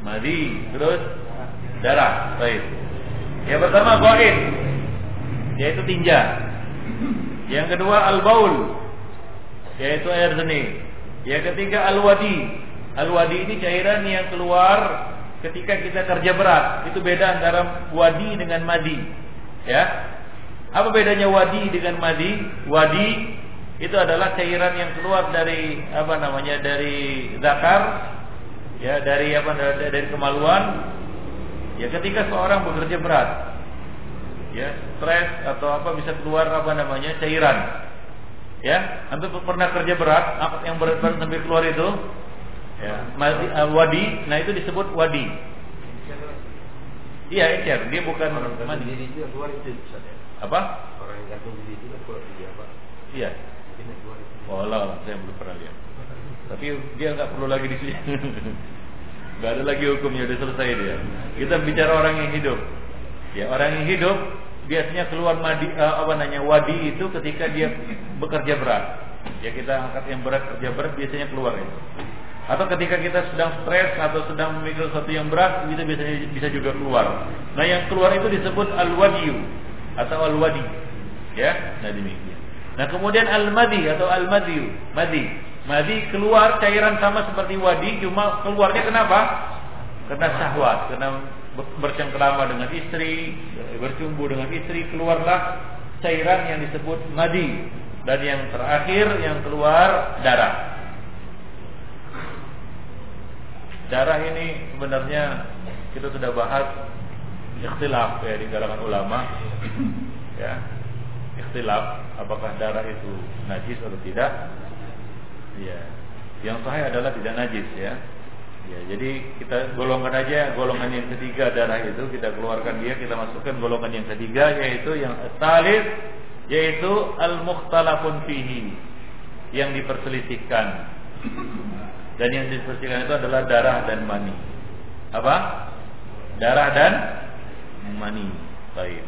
Madi. Terus darah. Baik. Yang pertama qaid yaitu tinja. Yang kedua al-baul yaitu air seni. Yang ketiga al-wadi. Al-wadi ini cairan yang keluar ketika kita kerja berat. Itu beda antara wadi dengan madi. Ya. Apa bedanya wadi dengan madi? Wadi itu adalah cairan yang keluar dari apa namanya? dari zakar ya dari apa dari kemaluan ya ketika seorang bekerja berat ya stres atau apa bisa keluar apa namanya cairan. Ya antum pernah kerja berat apa yang berat-berat sampai keluar itu? Ya uh, wadi. Nah itu disebut wadi. Iya ecer dia bukan Orang mandi diri itu yang keluar itu ya. apa? Orang yang gantung diri itu keluar dari apa? iya. Oh lah saya belum pernah lihat. Tapi dia nggak perlu lagi di sini [laughs] nggak ada lagi hukumnya udah selesai dia. Kita bicara orang yang hidup. Ya orang yang hidup biasanya keluar madi eh, apa namanya wadi itu ketika dia bekerja berat. Ya kita angkat yang berat kerja berat biasanya keluar itu. Atau ketika kita sedang stres atau sedang memikul sesuatu yang berat itu biasanya bisa juga keluar. Nah yang keluar itu disebut al wadiyu atau al wadi ya nah demikian. Nah kemudian al madi atau al madiyu madi madi keluar cairan sama seperti wadi cuma keluarnya kenapa? Karena syahwat karena bercengkrama dengan istri bercumbu dengan istri keluarlah cairan yang disebut madi dan yang terakhir yang keluar darah. Darah ini sebenarnya kita sudah bahas ikhtilaf ya di kalangan ulama. Ya ikhtilaf apakah darah itu najis atau tidak ya yang sahih adalah tidak najis ya. Ya jadi kita golongkan aja golongan yang ketiga darah itu kita keluarkan dia kita masukkan golongan yang ketiga yaitu yang talis yaitu al mukhtalafun fihi yang diperselisihkan. Dan yang diperselisihkan itu adalah darah dan mani. Apa? Darah dan mani. Baik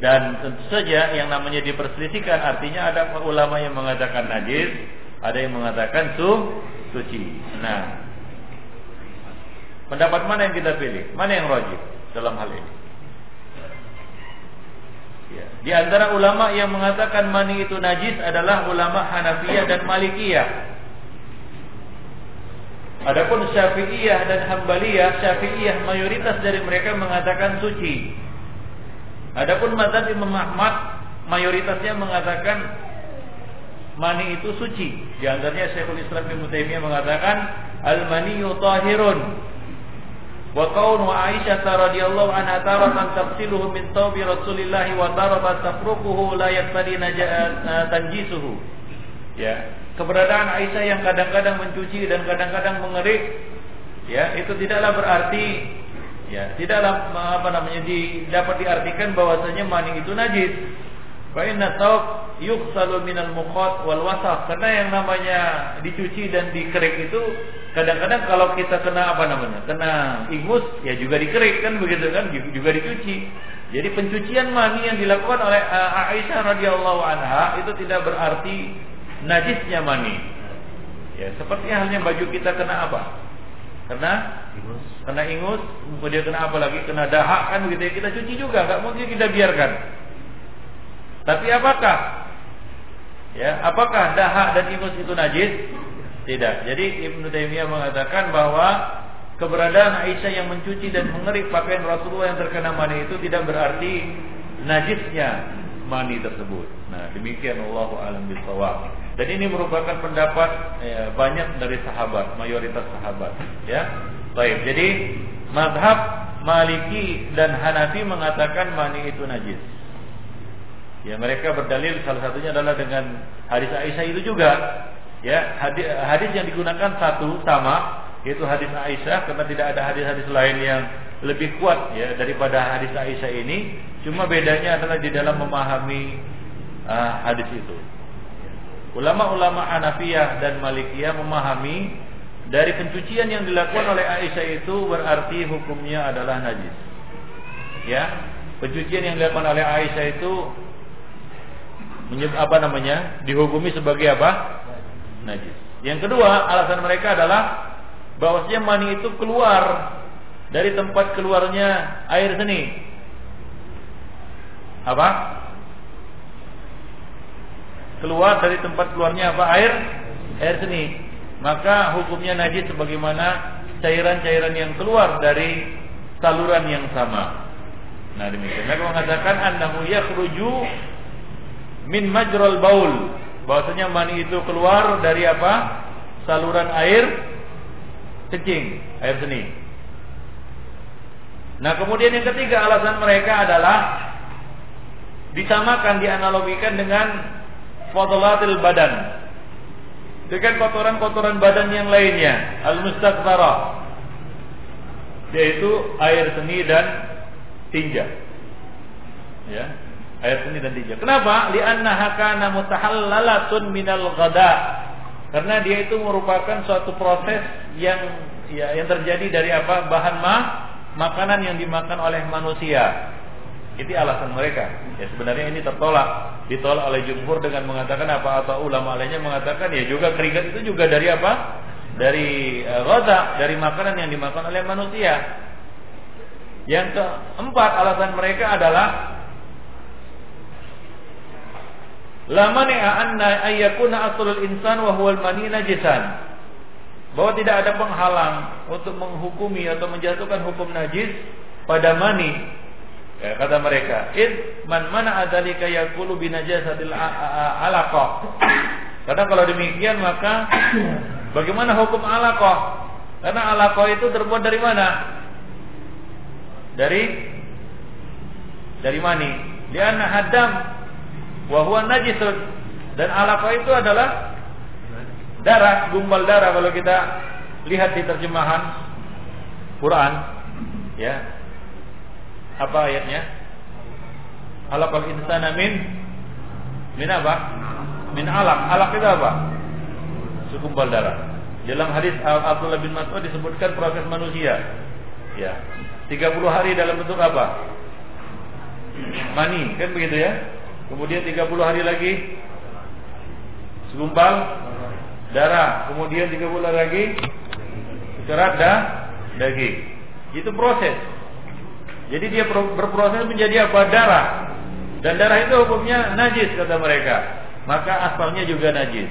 dan tentu saja yang namanya diperselisihkan artinya ada ulama yang mengatakan najis ada yang mengatakan su suci nah pendapat mana yang kita pilih mana yang rajih dalam hal ini Ya. Di antara ulama yang mengatakan mani itu najis adalah ulama Hanafiyah dan Malikiyah. Adapun Syafi'iyah dan Hambaliyah, Syafi'iyah mayoritas dari mereka mengatakan suci. Adapun mazhab Imam Ahmad mayoritasnya mengatakan mani itu suci. Di antaranya Syekhul Islam Ibnu Taimiyah mengatakan al-maniyyu tahirun wa kaunu Aisyah radhiyallahu anha taratan tafsiluhu min tawbi Rasulillah wa taratan tafruquhu la yaqtadi tanjisuhu. Ya, keberadaan Aisyah yang kadang-kadang mencuci dan kadang-kadang mengerik ya, itu tidaklah berarti ya, tidaklah apa namanya di, dapat diartikan bahwasanya mani itu najis. Fa inna thawb yughsalu minal mukhat wal wasaq. Karena yang namanya dicuci dan dikerik itu kadang-kadang kalau kita kena apa namanya? Kena ingus ya juga dikerik kan begitu kan juga dicuci. Jadi pencucian mani yang dilakukan oleh Aisyah radhiyallahu anha itu tidak berarti najisnya mani. Ya, seperti halnya baju kita kena apa? Kena ingus. Kena ingus, kemudian kena apa lagi? Kena dahak kan begitu ya kita cuci juga, nggak mungkin kita biarkan. Tapi apakah ya, apakah dahak dan ingus itu najis? Tidak. Jadi Ibnu Taimiyah mengatakan bahwa keberadaan Aisyah yang mencuci dan mengerik pakaian Rasulullah yang terkena mani itu tidak berarti najisnya mani tersebut. Nah, demikian Allah alam bisawab. Dan ini merupakan pendapat ya, banyak dari sahabat, mayoritas sahabat, ya. Baik. Jadi mazhab Maliki dan Hanafi mengatakan mani itu najis. Ya mereka berdalil salah satunya adalah dengan hadis Aisyah itu juga. Ya hadis, hadis yang digunakan satu sama yaitu hadis Aisyah karena tidak ada hadis-hadis lain yang lebih kuat ya daripada hadis Aisyah ini. Cuma bedanya adalah di dalam memahami uh, hadis itu. Ulama-ulama Hanafiyah dan Malikiyah memahami dari pencucian yang dilakukan oleh Aisyah itu berarti hukumnya adalah najis. Ya, pencucian yang dilakukan oleh Aisyah itu apa namanya? dihukumi sebagai apa? Najis. Yang kedua, alasan mereka adalah bahwasanya mani itu keluar dari tempat keluarnya air seni. Apa? Keluar dari tempat keluarnya apa? Air air seni maka hukumnya najis sebagaimana cairan-cairan yang keluar dari saluran yang sama. Nah demikian. Mereka mengatakan annahu yakhruju min majral baul. Bahwasanya mani itu keluar dari apa? Saluran air kencing, air seni. Nah kemudian yang ketiga alasan mereka adalah disamakan dianalogikan dengan fadlatil badan. Dengan kotoran-kotoran badan yang lainnya al-mustakthara yaitu air seni dan tinja. Ya air seni dan tinja. Kenapa? Li'annaha kana mutahallalatun minal ghada. Karena dia itu merupakan suatu proses yang ya yang terjadi dari apa? Bahan ma makanan yang dimakan oleh manusia itu alasan mereka. Ya sebenarnya ini tertolak, ditolak oleh jumhur dengan mengatakan apa atau ulama lainnya mengatakan ya juga keringat itu juga dari apa? Dari uh, dari makanan yang dimakan oleh manusia. Yang keempat alasan mereka adalah lama anna ayyakuna aslul insan wa huwal mani najisan. Bahwa tidak ada penghalang untuk menghukumi atau menjatuhkan hukum najis pada mani Ya, kata mereka, "Id man mana adzalika yaqulu binajasatil alaqah." Karena kalau demikian maka bagaimana hukum alaqah? Karena alaqah itu terbuat dari mana? Dari dari mani. Lianna hadam wa huwa najisun. Dan alaqah itu adalah darah, gumbal darah kalau kita lihat di terjemahan Quran, ya apa ayatnya? Alaqal insana min min apa? Min alaq. Alaq itu apa? Segumpal darah. Dalam hadis Abdullah bin Mas'ud disebutkan proses manusia. Ya. 30 hari dalam bentuk apa? Mani, kan begitu ya? Kemudian 30 hari lagi segumpal darah. Kemudian 30 hari lagi serat dah daging. Itu proses. Jadi dia berproses menjadi apa? Darah. Dan darah itu hukumnya najis kata mereka. Maka asalnya juga najis.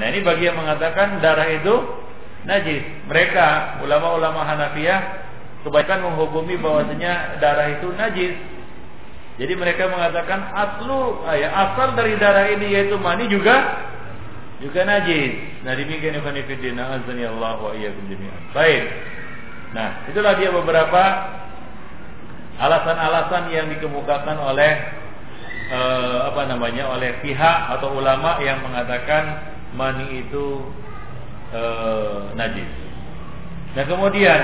Nah ini bagi yang mengatakan darah itu najis. Mereka ulama-ulama Hanafiyah kebanyakan menghukumi bahwasanya darah itu najis. Jadi mereka mengatakan aslu ah, ya, asal dari darah ini yaitu mani juga juga najis. Nah demikian Ibn Fillah azani Allah wa iyyakum jami'an. Baik. Nah, itulah dia beberapa alasan-alasan yang dikemukakan oleh eh, apa namanya oleh pihak atau ulama yang mengatakan mani itu eh, najis. Nah, kemudian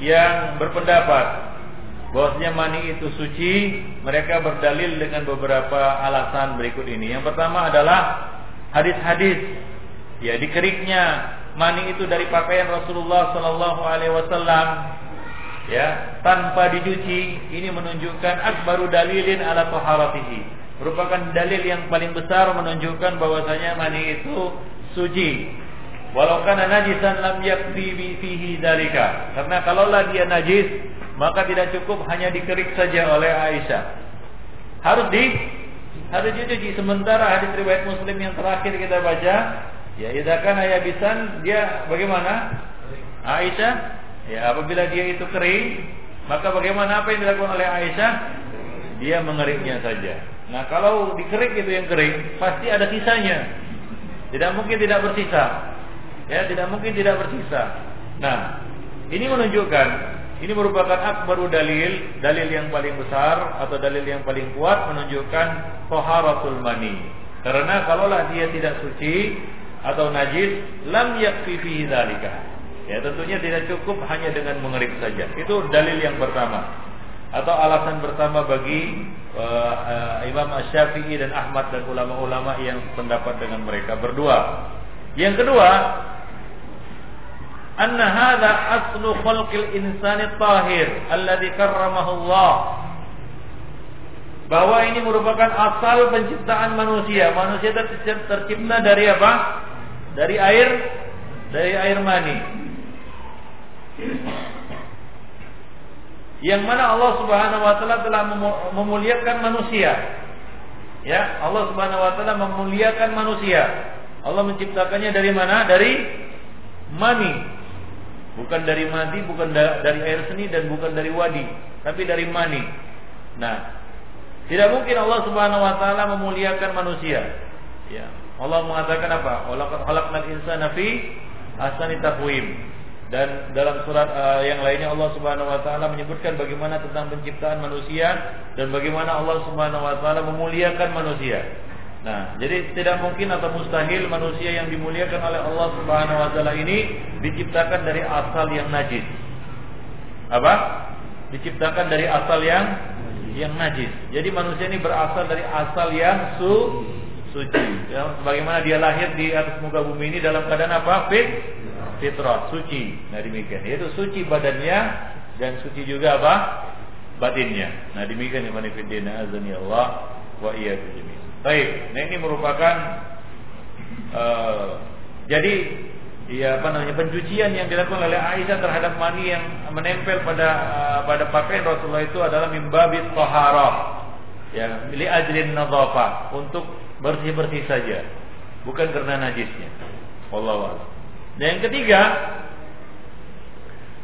yang berpendapat bahwasanya mani itu suci, mereka berdalil dengan beberapa alasan berikut ini. Yang pertama adalah hadis-hadis ya dikeriknya mani itu dari pakaian Rasulullah Sallallahu Alaihi Wasallam ya tanpa dicuci ini menunjukkan akbaru dalilin ala taharatihi. Merupakan dalil yang paling besar menunjukkan bahwasanya mani itu suci. Walau kana najisan lam yakfi fihi dalika karena kalaulah dia najis maka tidak cukup hanya dikerik saja oleh Aisyah. Harus di harus dicuci sementara hadis riwayat Muslim yang terakhir kita baca Ya, idza kana yabisan dia bagaimana? Aisyah, ya apabila dia itu kering, maka bagaimana apa yang dilakukan oleh Aisyah? Dia mengeriknya saja. Nah, kalau dikerik itu yang kering, pasti ada sisanya. Tidak mungkin tidak bersisa. Ya, tidak mungkin tidak bersisa. Nah, ini menunjukkan Ini merupakan akbaru dalil, dalil yang paling besar atau dalil yang paling kuat menunjukkan taharatul mani. Karena kalaulah dia tidak suci atau najis, lam yakfi fihi dzalika. Ya, tentunya tidak cukup hanya dengan mengerik saja. Itu dalil yang pertama. Atau alasan pertama bagi uh, uh, Imam Asy-Syafi'i dan Ahmad dan ulama-ulama yang pendapat dengan mereka berdua. Yang kedua, anna hadha aslu khalqil insani tahir alladhi karramahu Allah bahwa ini merupakan asal penciptaan manusia. Manusia tercipta dari apa? Dari air dari air mani. Yang mana Allah Subhanahu wa taala telah memuliakan manusia. Ya, Allah Subhanahu wa taala memuliakan manusia. Allah menciptakannya dari mana? Dari mani. Bukan dari madi, bukan dari air seni dan bukan dari wadi, tapi dari mani. Nah, tidak mungkin Allah Subhanahu wa taala memuliakan manusia. Ya. Allah mengatakan apa? Khalaqnal insana fi ahsani taqwim. Dan dalam surat uh, yang lainnya Allah Subhanahu wa taala menyebutkan bagaimana tentang penciptaan manusia dan bagaimana Allah Subhanahu wa taala memuliakan manusia. Nah, jadi tidak mungkin atau mustahil manusia yang dimuliakan oleh Allah Subhanahu wa taala ini diciptakan dari asal yang najis. Apa? Diciptakan dari asal yang yang najis. Jadi manusia ini berasal dari asal yang su suci. Ya, sebagaimana dia lahir di atas muka bumi ini dalam keadaan apa? Fit fitrah, suci. Nah, demikian. Yaitu suci badannya dan suci juga apa? batinnya. Nah, demikian yang manifidina azani Allah wa iyyakum Baik, nah ini merupakan uh, jadi ya apa namanya pencucian yang dilakukan oleh Aisyah terhadap mani yang menempel pada uh, pada pakaian Rasulullah itu adalah mimbabit toharoh ya milik ajlin nadhafah untuk bersih bersih saja bukan karena najisnya Allah Dan yang ketiga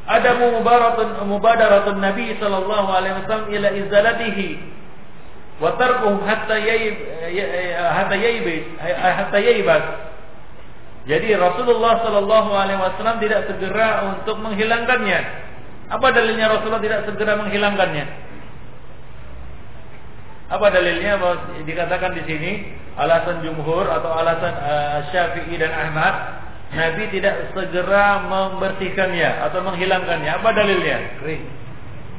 ada mubadaratun mubadaratun Nabi sallallahu alaihi wasallam ila izalatihi wa tarkuhu hatta yayib hatta yayib hatta yayibat. Jadi Rasulullah Shallallahu Alaihi Wasallam tidak segera untuk menghilangkannya. Apa dalilnya Rasulullah tidak segera menghilangkannya? Apa dalilnya bahwa dikatakan di sini alasan jumhur atau alasan uh, Syafi'i dan Ahmad Nabi tidak segera membersihkannya atau menghilangkannya. Apa dalilnya? Kering.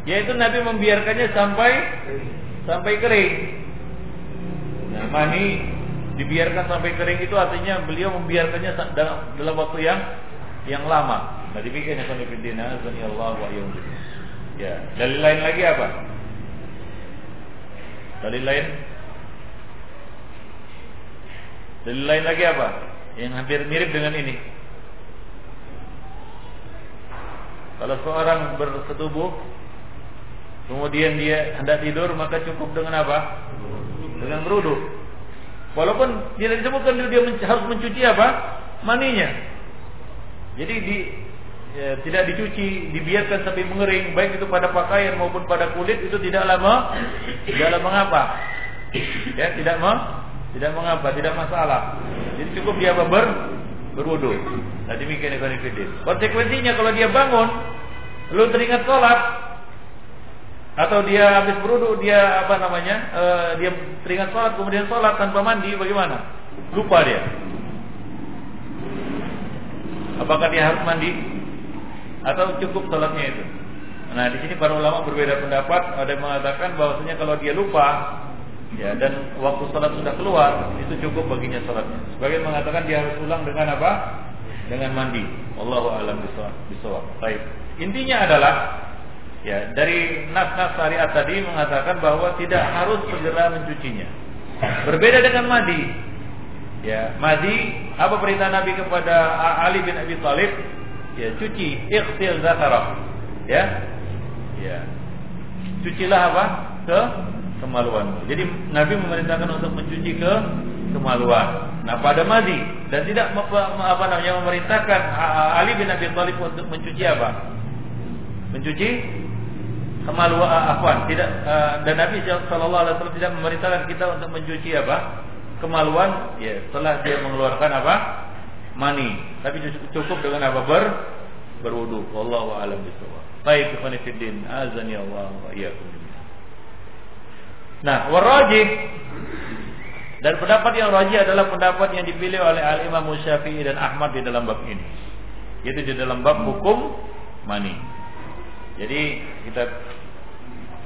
Yaitu Nabi membiarkannya sampai kering sampai kering. Nah, mani dibiarkan sampai kering itu artinya beliau membiarkannya dalam, dalam waktu yang yang lama. Nah, demikian ya Allah wa Ya, dalil lain lagi apa? Dalil lain? Dalil lain lagi apa? Yang hampir mirip dengan ini. Kalau seorang bersetubuh kemudian dia hendak tidur maka cukup dengan apa? Dengan berudu. Walaupun tidak disebutkan dia harus mencuci apa? Maninya. Jadi di, ya, tidak dicuci, dibiarkan sampai mengering, baik itu pada pakaian maupun pada kulit itu tidak lama, tidak mengapa. Ya, tidak mau, tidak mengapa, tidak masalah. Jadi cukup dia ber berwudu. Nah demikian Ibn Konsekuensinya kalau dia bangun, belum teringat sholat, atau dia habis beruduk dia apa namanya uh, dia teringat sholat kemudian sholat tanpa mandi bagaimana? Lupa dia. Apakah dia harus mandi? Atau cukup sholatnya itu? Nah di sini para ulama berbeda pendapat. Ada yang mengatakan bahwasanya kalau dia lupa ya dan waktu sholat sudah keluar itu cukup baginya sholatnya sebagian mengatakan dia harus ulang dengan apa dengan mandi Allahu a'lam bishawab baik intinya adalah Ya, dari nas-nas syariat tadi mengatakan bahwa tidak harus segera mencucinya. Berbeda dengan madi. Ya, madi apa perintah Nabi kepada Ali bin Abi Thalib? Ya, cuci, ikhtil zakarah. Ya. Ya. Cucilah apa? Ke kemaluan. Jadi Nabi memerintahkan untuk mencuci ke kemaluan. Nah, pada madi dan tidak apa namanya memerintahkan Ali bin Abi Thalib untuk mencuci apa? Mencuci kemaluan afwan tidak dan Nabi Shallallahu Alaihi Wasallam tidak memerintahkan kita untuk mencuci apa kemaluan ya setelah dia mengeluarkan apa mani tapi cukup dengan apa ber berwudu. Wallahu a'lam bishawab. Baik, fillah, azani Allah wa. Nah, warajih dan pendapat yang rajih adalah pendapat yang dipilih oleh Al Imam Syafi'i dan Ahmad di dalam bab ini. Yaitu di dalam bab hukum mani. Jadi kita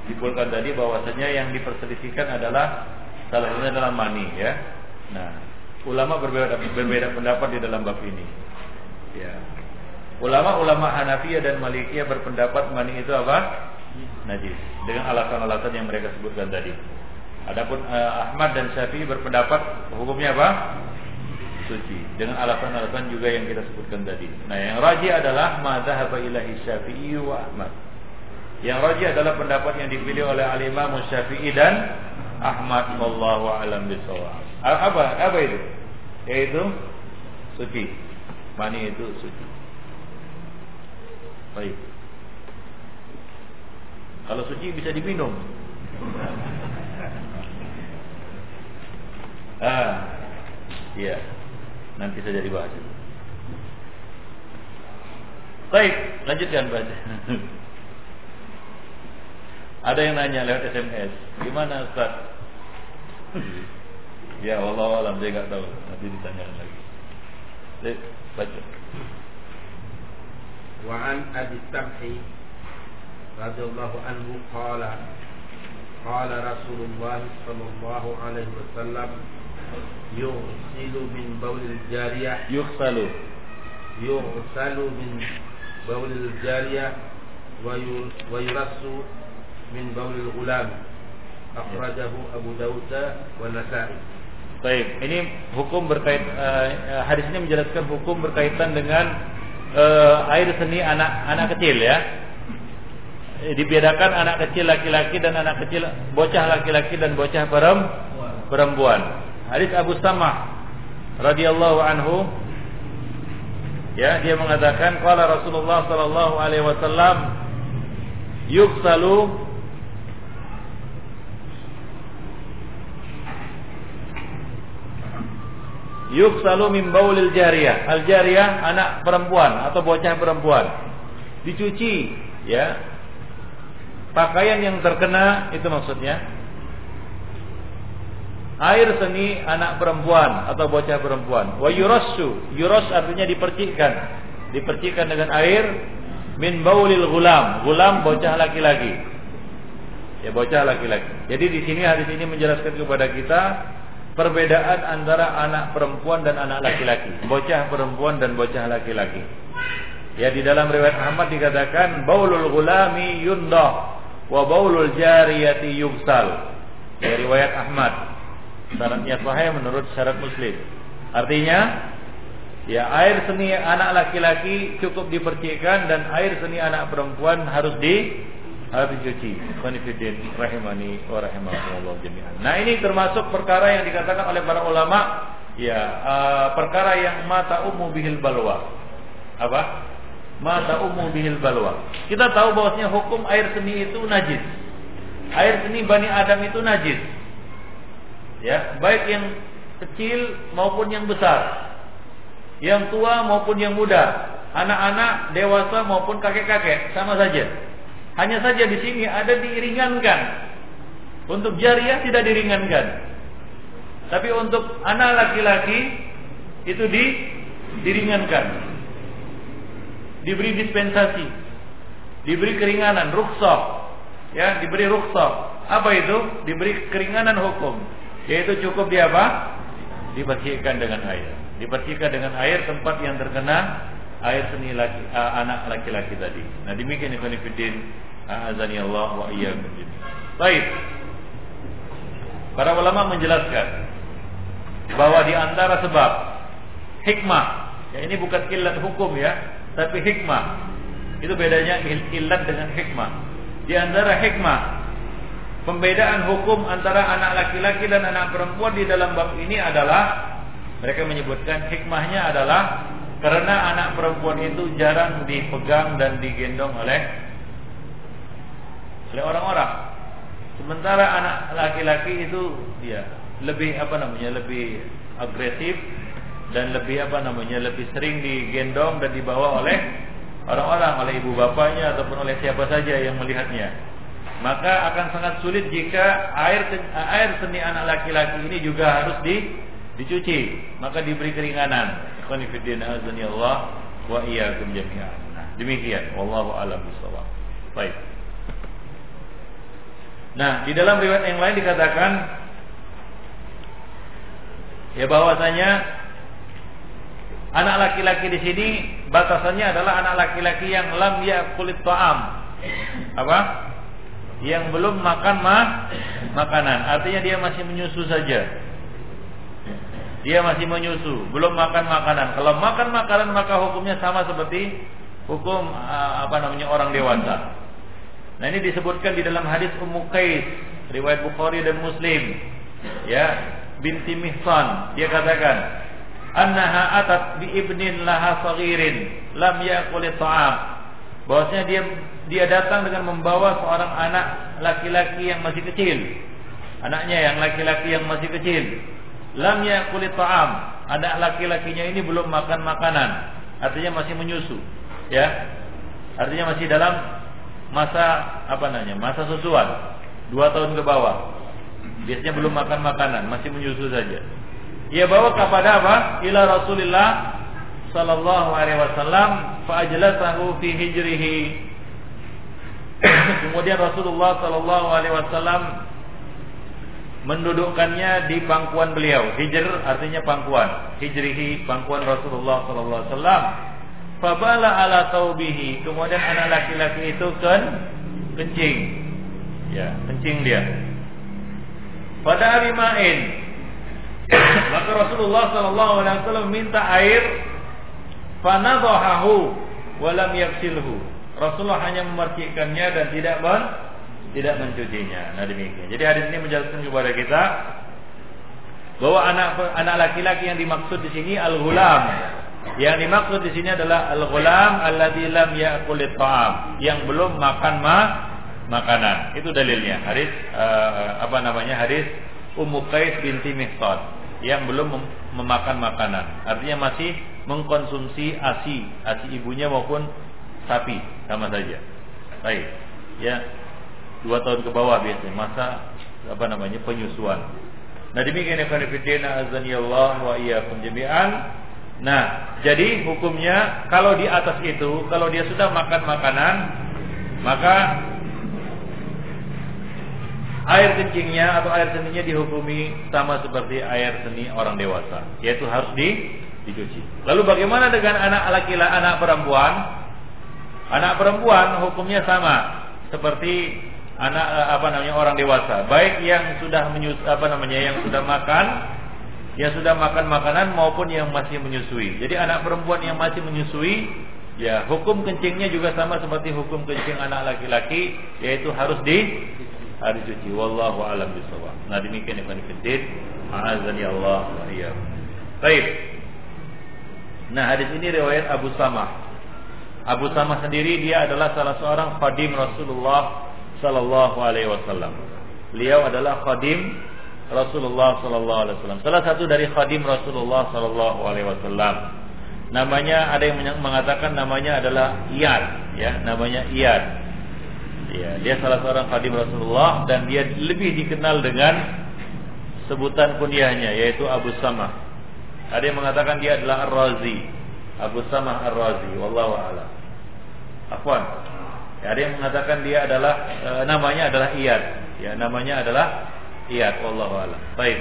dipulkan tadi bahwasanya yang diperselisihkan adalah salah satunya adalah mani ya. Nah, ulama berbeda berbeda pendapat di dalam bab ini. Ya. Ulama-ulama Hanafiyah dan Malikiyah berpendapat mani itu apa? Najis. Dengan alasan-alasan yang mereka sebutkan tadi. Adapun uh, Ahmad dan Syafi'i berpendapat hukumnya apa? Suci. Dengan alasan-alasan juga yang kita sebutkan tadi. Nah, yang rajih adalah madzhab ilahi Syafi'i wa Ahmad. Yang rajih adalah pendapat yang dipilih oleh Al-Imam Syafi'i dan Ahmad wallahu alam bisawab. Apa? Apa itu? Yaitu suci. Mani itu suci. Baik. Kalau suci bisa diminum. ah, iya. Nanti saya saja bahas. Baik, lanjutkan baca. Ada yang nanya lewat SMS, gimana Ustaz? ya Allah alam saya nggak tahu, nanti ditanyakan lagi. Baik, baca. Wa an Abi رضي الله عنه قال قال رسول الله صلى الله عليه وسلم يغسل من بول الجارية يغسل يغسل من بول الجارية ويرس من بول الغلام أخرجه أبو داود والنسائي Baik, ini hukum berkait uh, hadis ini menjelaskan hukum berkaitan dengan uh, air seni anak anak kecil ya. Dibedakan anak kecil laki-laki dan anak kecil bocah laki-laki dan bocah perempuan. Hadis Abu Samah radhiyallahu anhu ya dia mengatakan qala Rasulullah sallallahu alaihi wasallam yuksalu yuksalu min baulil jariyah. Al jariyah anak perempuan atau bocah perempuan. Dicuci ya pakaian yang terkena itu maksudnya air seni anak perempuan atau bocah perempuan. Wa yurassu, yuras artinya dipercikkan. Dipercikkan dengan air min baulil gulam. Gulam bocah laki-laki. Ya bocah laki-laki. Jadi di sini hadis ini menjelaskan kepada kita perbedaan antara anak perempuan dan anak laki-laki, bocah perempuan dan bocah laki-laki. Ya di dalam riwayat Ahmad dikatakan baulul gulami yundah wa baulul jariyati. Ya riwayat Ahmad syaratnya sahih menurut syarat muslim. Artinya ya air seni anak laki-laki cukup dipercikkan dan air seni anak perempuan harus di harus dicuci. Konfidin rahimani wa rahimakumullah jami'an. Nah, ini termasuk perkara yang dikatakan oleh para ulama ya uh, perkara yang mata umum bihil balwa. Apa? Mata umum bihil balwa. Kita tahu bahwasanya hukum air seni itu najis. Air seni Bani Adam itu najis. Ya baik yang kecil maupun yang besar. Yang tua maupun yang muda. Anak-anak dewasa maupun kakek-kakek sama saja. Hanya saja di sini ada diringankan. Untuk jariah tidak diringankan. Tapi untuk anak laki-laki itu di diringankan diberi dispensasi diberi keringanan rukhsah ya diberi rukhsah apa itu diberi keringanan hukum yaitu cukup di apa? Dibersihkan dengan air. Dibersihkan dengan air tempat yang terkena air seni laki, uh, anak laki-laki tadi. Nah demikian ikhwan fillah azani Allah wa iyyakum. Baik. Para ulama menjelaskan bahwa di antara sebab hikmah, ya ini bukan ilat hukum ya, tapi hikmah. Itu bedanya ilat dengan hikmah. Di antara hikmah Pembedaan hukum antara anak laki-laki dan anak perempuan di dalam bab ini adalah mereka menyebutkan hikmahnya adalah karena anak perempuan itu jarang dipegang dan digendong oleh oleh orang-orang. Sementara anak laki-laki itu ya lebih apa namanya lebih agresif dan lebih apa namanya lebih sering digendong dan dibawa oleh orang-orang oleh ibu bapaknya ataupun oleh siapa saja yang melihatnya. Maka akan sangat sulit jika air air seni anak laki-laki ini juga harus di dicuci. Maka diberi keringanan. Azani Allah wa iyyakum jami'an. Nah, demikian. Wallahu alam bisawab baik. Nah di dalam riwayat yang lain dikatakan ya bahwasanya anak laki-laki di sini batasannya adalah anak laki-laki yang lam ya kulit ta'am apa yang belum makan ma makanan. Artinya dia masih menyusu saja. Dia masih menyusu, belum makan makanan. Kalau makan makanan maka hukumnya sama seperti hukum uh, apa namanya orang dewasa. Nah ini disebutkan di dalam hadis Ummu Qais, riwayat Bukhari dan Muslim. Ya, binti Mihsan, dia katakan, "Annaha atat bi ibnin laha saghirin lam ya'kul ta'am." Bahwasanya dia dia datang dengan membawa seorang anak laki-laki yang masih kecil. Anaknya yang laki-laki yang masih kecil. Lam kulit ta'am. Anak laki-lakinya ini belum makan makanan. Artinya masih menyusu. Ya. Artinya masih dalam masa apa namanya? Masa susuan. Dua tahun ke bawah. Biasanya belum makan makanan, masih menyusu saja. Ia bawa kepada apa? Ila Rasulillah sallallahu alaihi wasallam fa fi hijrihi [coughs] Kemudian Rasulullah Sallallahu Alaihi Wasallam mendudukkannya di pangkuan beliau. Hijr artinya pangkuan. Hijrihi pangkuan Rasulullah Sallallahu Alaihi Wasallam. Fabala ala taubihi. Kemudian anak laki-laki itu kan kencing. Ya, kencing dia. Pada hari main. Maka Rasulullah Sallallahu Alaihi Wasallam minta air. Fanadahahu walam yaksilhu Rasulullah hanya memercikannya dan tidak men tidak mencucinya. Nah demikian. Jadi hadis ini menjelaskan kepada kita bahwa anak anak laki-laki yang dimaksud di sini al-ghulam. Yang dimaksud di sini adalah al-ghulam alladzi lam ya'kul ta'am, yang belum makan ma makanan. Itu dalilnya. Hadis uh, apa namanya? Hadis Ummu Qais binti Mihsan yang belum mem memakan makanan. Artinya masih mengkonsumsi ASI, ASI ibunya maupun sapi sama saja. Baik. Ya. Dua tahun ke bawah biasanya masa apa namanya penyusuan. Nah demikian ya kanifidina azani Allah wa iyyakum jami'an. Nah, jadi hukumnya kalau di atas itu, kalau dia sudah makan makanan, maka air kencingnya atau air seninya dihukumi sama seperti air seni orang dewasa, yaitu harus di dicuci. Lalu bagaimana dengan anak laki-laki, anak perempuan? Anak perempuan hukumnya sama seperti anak eh, apa namanya orang dewasa, baik yang sudah menyus apa namanya yang sudah makan, yang sudah makan makanan maupun yang masih menyusui. Jadi anak perempuan yang masih menyusui, ya hukum kencingnya juga sama seperti hukum kencing anak laki-laki, yaitu harus di harus dicuci. Wallahu alam bisawab. Nah demikian yang Fiddin. Azani Allah wa Baik. Nah hadis ini riwayat Abu Samah Abu Samah sendiri dia adalah salah seorang khadim Rasulullah sallallahu alaihi wasallam. Beliau adalah khadim Rasulullah sallallahu alaihi wasallam. Salah satu dari khadim Rasulullah sallallahu alaihi wasallam. Namanya ada yang mengatakan namanya adalah Iyad, ya, namanya Iyad. Ya, dia salah seorang khadim Rasulullah dan dia lebih dikenal dengan sebutan kunyahnya yaitu Abu Samah. Ada yang mengatakan dia adalah Ar-Razi. Abu Samah Ar-Razi wallahu a'lam. Afwan. Ya, ada yang mengatakan dia adalah e, namanya adalah Iyad. Ya, namanya adalah Iyad wallahu a'lam. Baik.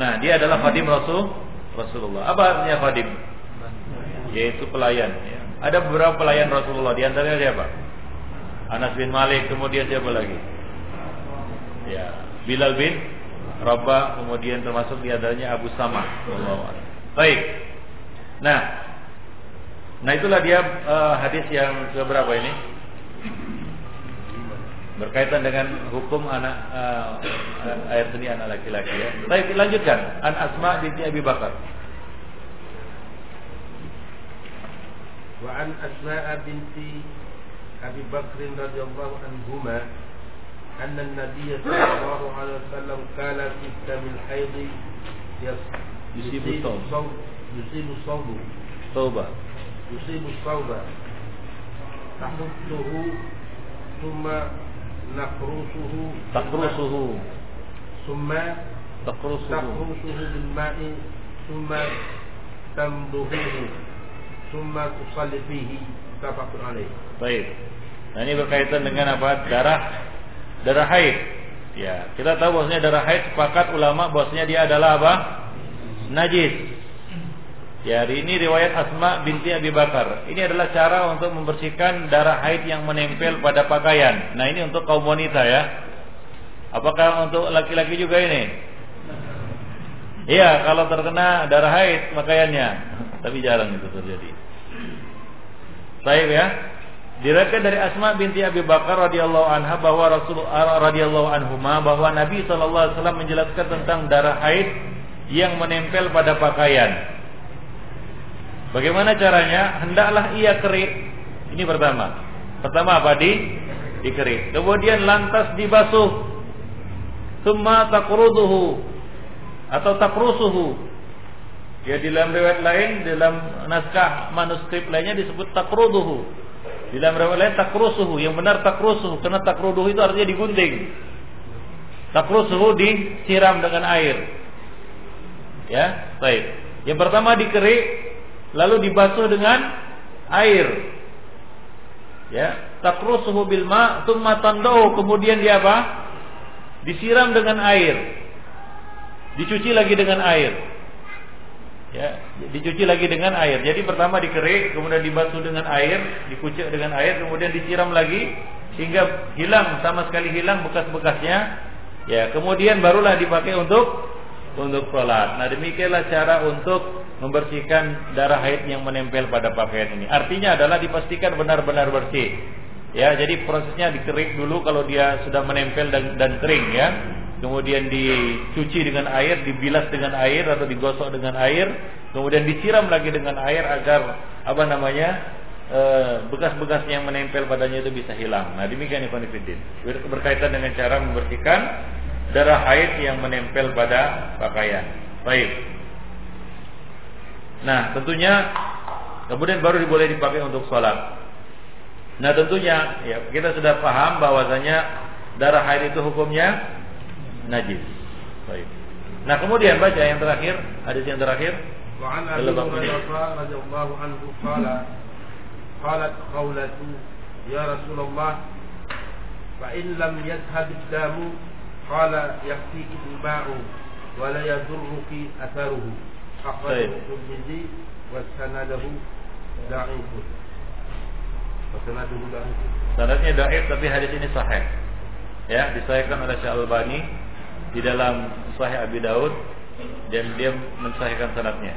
Nah, dia adalah khadim Rasul Rasulullah. Apa artinya khadim? Yaitu pelayan ya. Ada beberapa pelayan Rasulullah di antaranya siapa? Anas bin Malik, kemudian siapa lagi? Ya, Bilal bin Rabah, kemudian termasuk di antaranya Abu Samah. Baik. Nah, nah itulah dia uh, hadis yang keberapa ini? Berkaitan dengan hukum anak uh, air seni anak laki-laki ya. Baik, lanjutkan. An Asma binti Abi Bakar. Wa an Asma binti Abi Bakr radhiyallahu anhuma أن النبي صلى الله عليه وسلم كان في دم الحيض يصيب الصوم yusibu sawbu Tauba يصيب الصوب تحطه ثم نقرصه تقرصه ثم تقرصه تقرصه بالماء ثم تمضغه ثم تصلي فيه Muttafaqun alaih. Baik. Nah ini berkaitan dengan apa? Darah darah haid. Ya, kita tahu bahwasanya darah haid sepakat ulama bahwasanya dia adalah apa? Najis. Ya, ini riwayat Asma binti Abi Bakar. Ini adalah cara untuk membersihkan darah haid yang menempel pada pakaian. Nah, ini untuk kaum wanita ya. Apakah untuk laki-laki juga ini? Iya, kalau terkena darah haid pakaiannya, tapi jarang itu terjadi. Baik ya. Diriwayatkan dari Asma binti Abi Bakar radhiyallahu anha bahwa Rasulullah radhiyallahu anhuma bahwa Nabi sallallahu alaihi wasallam menjelaskan tentang darah haid yang menempel pada pakaian. Bagaimana caranya? Hendaklah ia kerik. Ini pertama. Pertama apa di dikerik. Kemudian lantas dibasuh. Summa takruduhu atau takrusuhu. Ya di dalam riwayat lain dalam naskah manuskrip lainnya disebut takruduhu. Di dalam riwayat lain takrusuhu. Yang benar takrusuhu karena takruduhu itu artinya digunting. Takrusuhu disiram dengan air. Ya, baik. Yang pertama dikerik, lalu dibasuh dengan air. Ya, takrusuhu bil ma, tsumma tandau, kemudian dia apa? Disiram dengan air. Dicuci lagi dengan air. Ya, dicuci lagi dengan air. Jadi pertama dikerik, kemudian dibasuh dengan air, dikucek dengan air, kemudian disiram lagi sehingga hilang sama sekali hilang bekas-bekasnya. Ya, kemudian barulah dipakai untuk untuk sholat. Nah demikianlah cara untuk membersihkan darah haid yang menempel pada pakaian ini. Artinya adalah dipastikan benar-benar bersih. Ya, jadi prosesnya dikerik dulu kalau dia sudah menempel dan, dan kering ya. Kemudian dicuci dengan air, dibilas dengan air atau digosok dengan air, kemudian disiram lagi dengan air agar apa namanya eh, bekas-bekas yang menempel padanya itu bisa hilang. Nah demikian Ibn Fiddin. Berkaitan dengan cara membersihkan darah haid yang menempel pada pakaian. Baik. Nah, tentunya kemudian baru boleh dipakai untuk sholat. Nah, tentunya ya kita sudah paham bahwasanya darah haid itu hukumnya najis. Baik. Nah, kemudian baca yang terakhir, hadis yang terakhir. Wa an Hurairah radhiyallahu ya Rasulullah fa in lam yadhhab ad-damu qala al-ma'u wa la yadurruki atharuhu. Sanadnya da'if tapi hadis ini sahih. Ya, disahihkan oleh Syekh Albani di dalam Sahih Abi Daud dan dia mensahihkan sanadnya.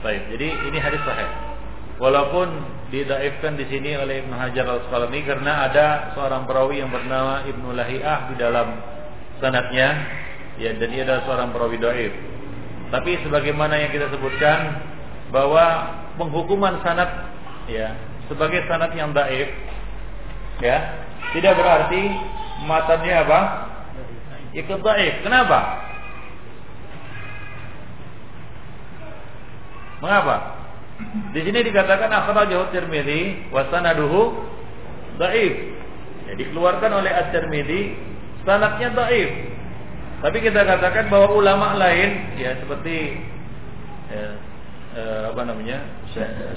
Baik, jadi ini hadis sahih. Walaupun didaifkan di sini oleh Ibnu Hajar Al-Asqalani karena ada seorang perawi yang bernama Ibnu Lahiyah di dalam sanadnya ya dan dia adalah seorang perawi dhaif. Tapi sebagaimana yang kita sebutkan bahwa penghukuman sanat ya sebagai sanat yang daif ya tidak berarti matanya apa ikut daif. Kenapa? Mengapa? Di sini dikatakan akhrajahu Tirmidzi wa sanaduhu dhaif. Jadi dikeluarkan oleh At-Tirmidzi sanatnya dhaif. Tapi kita katakan bahwa ulama lain ya seperti ya, eh, apa namanya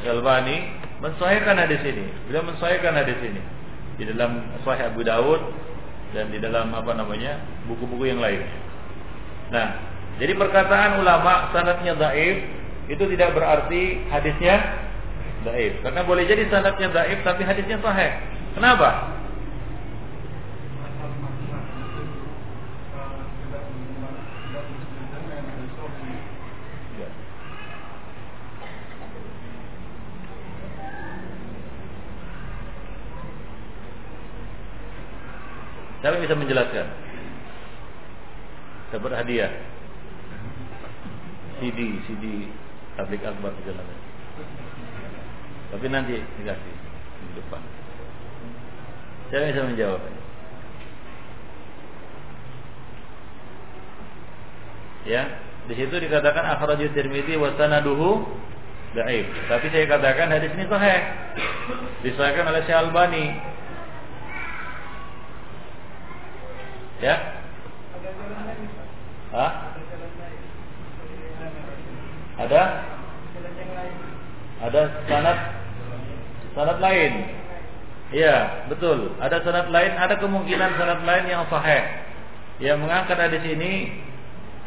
Syalbani mensahihkan hadis ini. Beliau mensahihkan hadis ini di dalam Sahih Abu Daud dan di dalam apa namanya buku-buku yang lain. Nah, jadi perkataan ulama sanadnya daif itu tidak berarti hadisnya daif. Karena boleh jadi sanadnya daif tapi hadisnya sahih. Kenapa? Siapa bisa menjelaskan? Dapat hadiah. CD, CD tablik akbar perjalanan. Tapi nanti dikasih di depan. Siapa bisa menjawab? Ya, di situ dikatakan akhrajut Tirmizi wa sanaduhu Daif. Tapi saya katakan hadis ini sahih. Disahkan oleh Syekh Albani. Ya? Hah? Ada? Ada sanad sanad lain. Iya, betul. Ada sanad lain, ada kemungkinan sanad lain yang sahih. Yang mengangkat hadis ini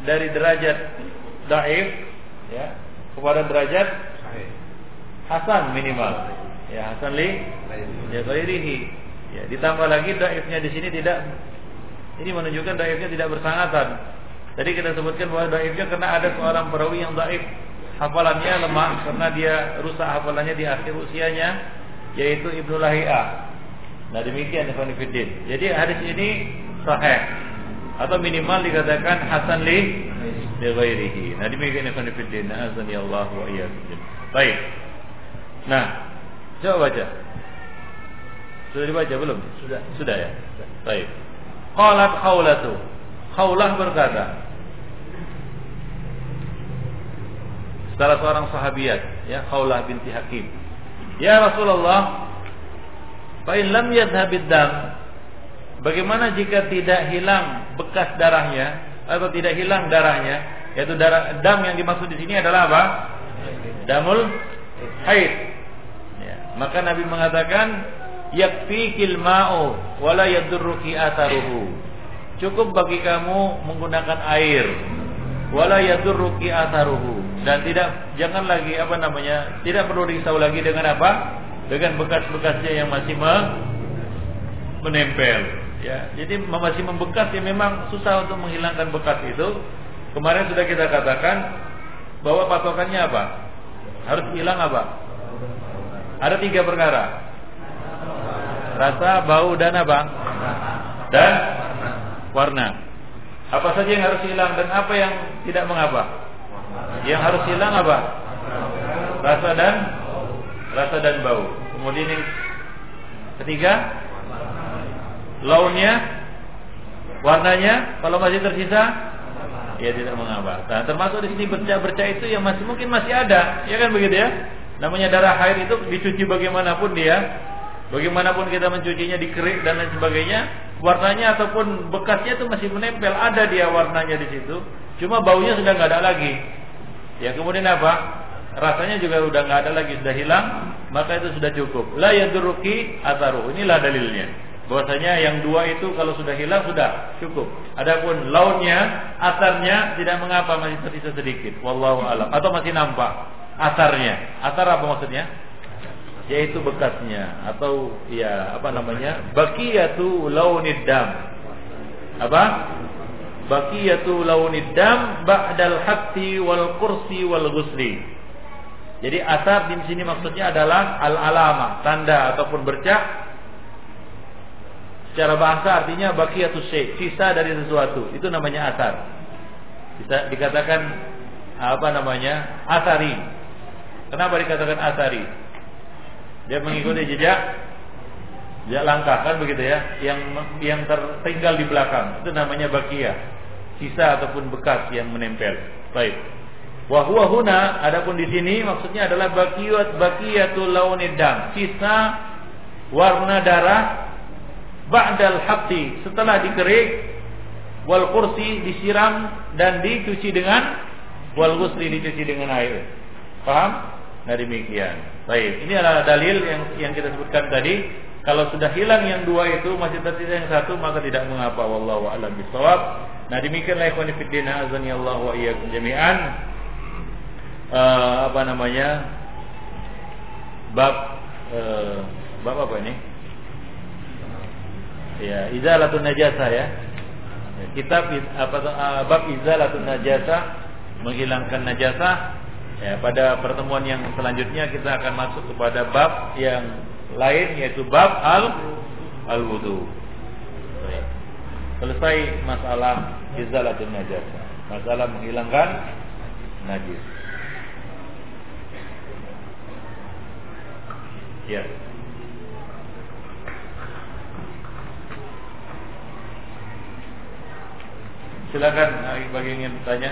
dari derajat daif ya kepada derajat hasan minimal. Ya, hasan li ya ghairihi. Ya, ditambah lagi daifnya di sini tidak ini menunjukkan daifnya tidak bersangatan. Tadi kita sebutkan bahwa daifnya karena ada seorang perawi yang daif hafalannya lemah karena dia rusak hafalannya di akhir usianya yaitu Ibnu Lahia. Nah demikian Ibnu Fiddin. Jadi hadis ini sahih atau minimal dikatakan hasan li li ghairihi. Nah demikian Ibnu Fiddin. Azani Allah wa iyyakum. Baik. Nah, coba baca. Sudah dibaca belum? Sudah. Sudah ya. Baik. Qalat khawlatu. Khawlah berkata. Salah seorang sahabiat, ya Khawlah binti Hakim. Ya Rasulullah, fa in lam yadhhabid dam, bagaimana jika tidak hilang bekas darahnya atau tidak hilang darahnya, yaitu darah dam yang dimaksud di sini adalah apa? Damul haid. Ya, maka Nabi mengatakan yakfikil ma'u wala yadurruki atharuhu. Cukup bagi kamu menggunakan air. Wala yadurruki atharuhu. Dan tidak jangan lagi apa namanya tidak perlu risau lagi dengan apa? Dengan bekas-bekasnya yang masih me, menempel. Ya jadi masih membekas ya memang susah untuk menghilangkan bekas itu. Kemarin sudah kita katakan bahwa patokannya apa? Harus hilang apa? Ada tiga perkara rasa bau dan apa dan warna apa saja yang harus hilang dan apa yang tidak mengapa? Yang harus hilang apa? Rasa dan rasa dan bau. Kemudian yang ketiga, launnya, warnanya. Kalau masih tersisa, ya tidak mengapa. Nah, termasuk di sini bercak-bercak itu yang masih mungkin masih ada, ya kan begitu ya? Namanya darah haid itu dicuci bagaimanapun dia, bagaimanapun kita mencucinya dikerik dan lain sebagainya, warnanya ataupun bekasnya itu masih menempel, ada dia warnanya di situ. Cuma baunya sudah nggak ada lagi. Ya kemudian apa? Rasanya juga udah nggak ada lagi, sudah hilang, maka itu sudah cukup. La yadurruki ataru. Inilah dalilnya. Bahwasanya yang dua itu kalau sudah hilang sudah cukup. Adapun lautnya, asarnya tidak mengapa masih tersisa sedikit. Wallahu alam. Atau masih nampak asarnya. Asar apa maksudnya? Yaitu bekasnya atau ya apa namanya bakiyatu launid dam. Apa? Bakiyatu launid dam ba'dal hatti wal kursi wal ghusli. Jadi asar di sini maksudnya adalah al alama tanda ataupun bercak. Secara bahasa artinya bakiyatu syai sisa dari sesuatu. Itu namanya asar. Bisa dikatakan apa namanya asari. Kenapa dikatakan asari dia mengikuti jejak jejak langkah kan begitu ya, yang yang tertinggal di belakang. Itu namanya bakia. Sisa ataupun bekas yang menempel. Baik. Wa huna adapun di sini maksudnya adalah bakiyat bakiyatul launid dam, sisa warna darah ba'dal haqti setelah dikerik wal kursi disiram dan dicuci dengan wal ghusli dicuci dengan air. Paham? Nah demikian. Baik, ini adalah dalil yang yang kita sebutkan tadi. Kalau sudah hilang yang dua itu masih tersisa yang satu maka tidak mengapa wallahu a'lam bishawab. Nah demikianlah ikhwan fillah azani Allah wa iyyakum jami'an. Uh, apa namanya? Bab uh, bab apa ini? Ya, izalatun najasa ya. Kitab apa uh, bab izalatun najasa menghilangkan najasah Ya, pada pertemuan yang selanjutnya kita akan masuk kepada bab yang lain yaitu bab al al wudu. Selesai masalah izalatun najasa, masalah menghilangkan najis. Ya. Silakan bagi yang ingin bertanya.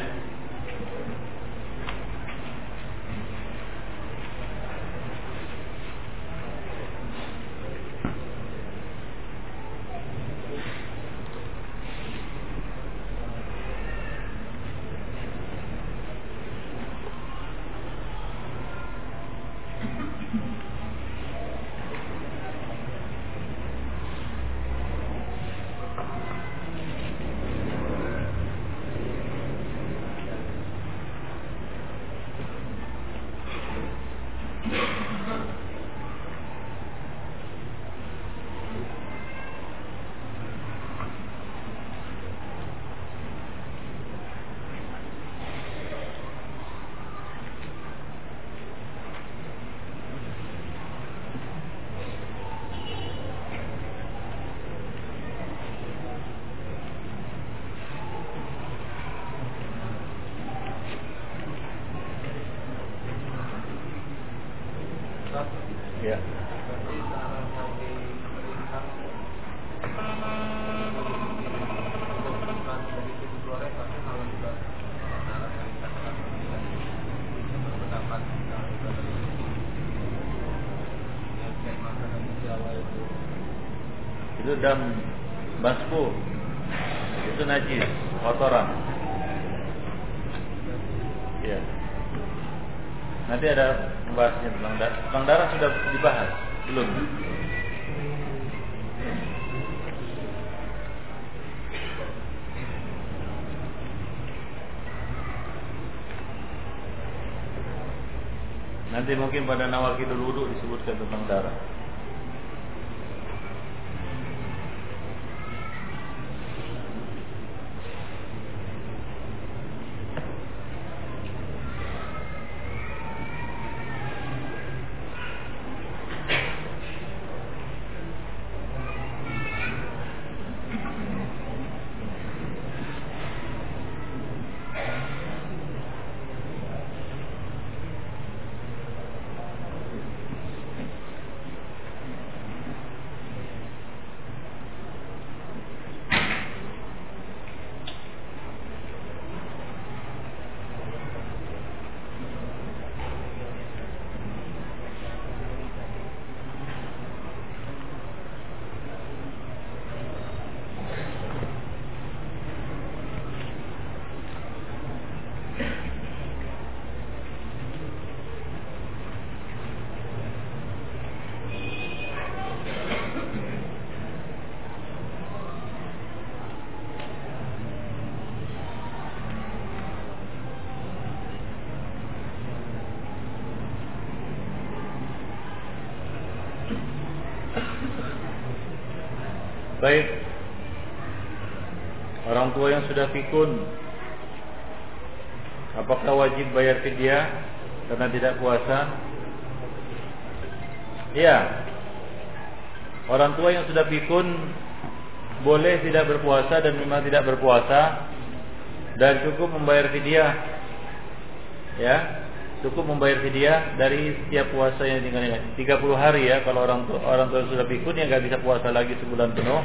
Disebutkan tentang darah. Baik. Orang tua yang sudah pikun Apakah wajib bayar fidyah Karena tidak puasa? Ya Orang tua yang sudah pikun Boleh tidak berpuasa Dan memang tidak berpuasa Dan cukup membayar fidyah. Ya cukup membayar fidyah dari setiap puasa yang tinggalnya 30 hari ya kalau orang tua orang tua sudah pikun yang nggak bisa puasa lagi sebulan penuh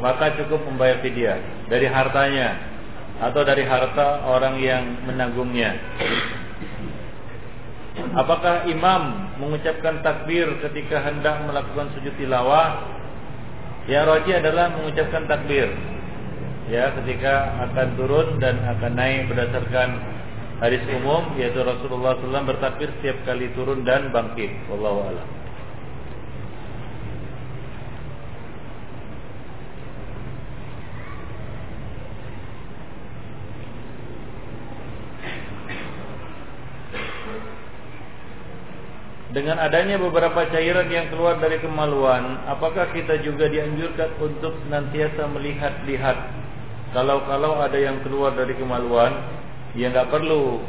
maka cukup membayar fidyah dari hartanya atau dari harta orang yang menanggungnya apakah imam mengucapkan takbir ketika hendak melakukan sujud tilawah? Yang roji adalah mengucapkan takbir. Ya ketika akan turun dan akan naik berdasarkan hadis umum yaitu Rasulullah SAW bertakbir setiap kali turun dan bangkit. Wallahu a'lam. Dengan adanya beberapa cairan yang keluar dari kemaluan, apakah kita juga dianjurkan untuk senantiasa melihat-lihat kalau-kalau ada yang keluar dari kemaluan ya nggak perlu.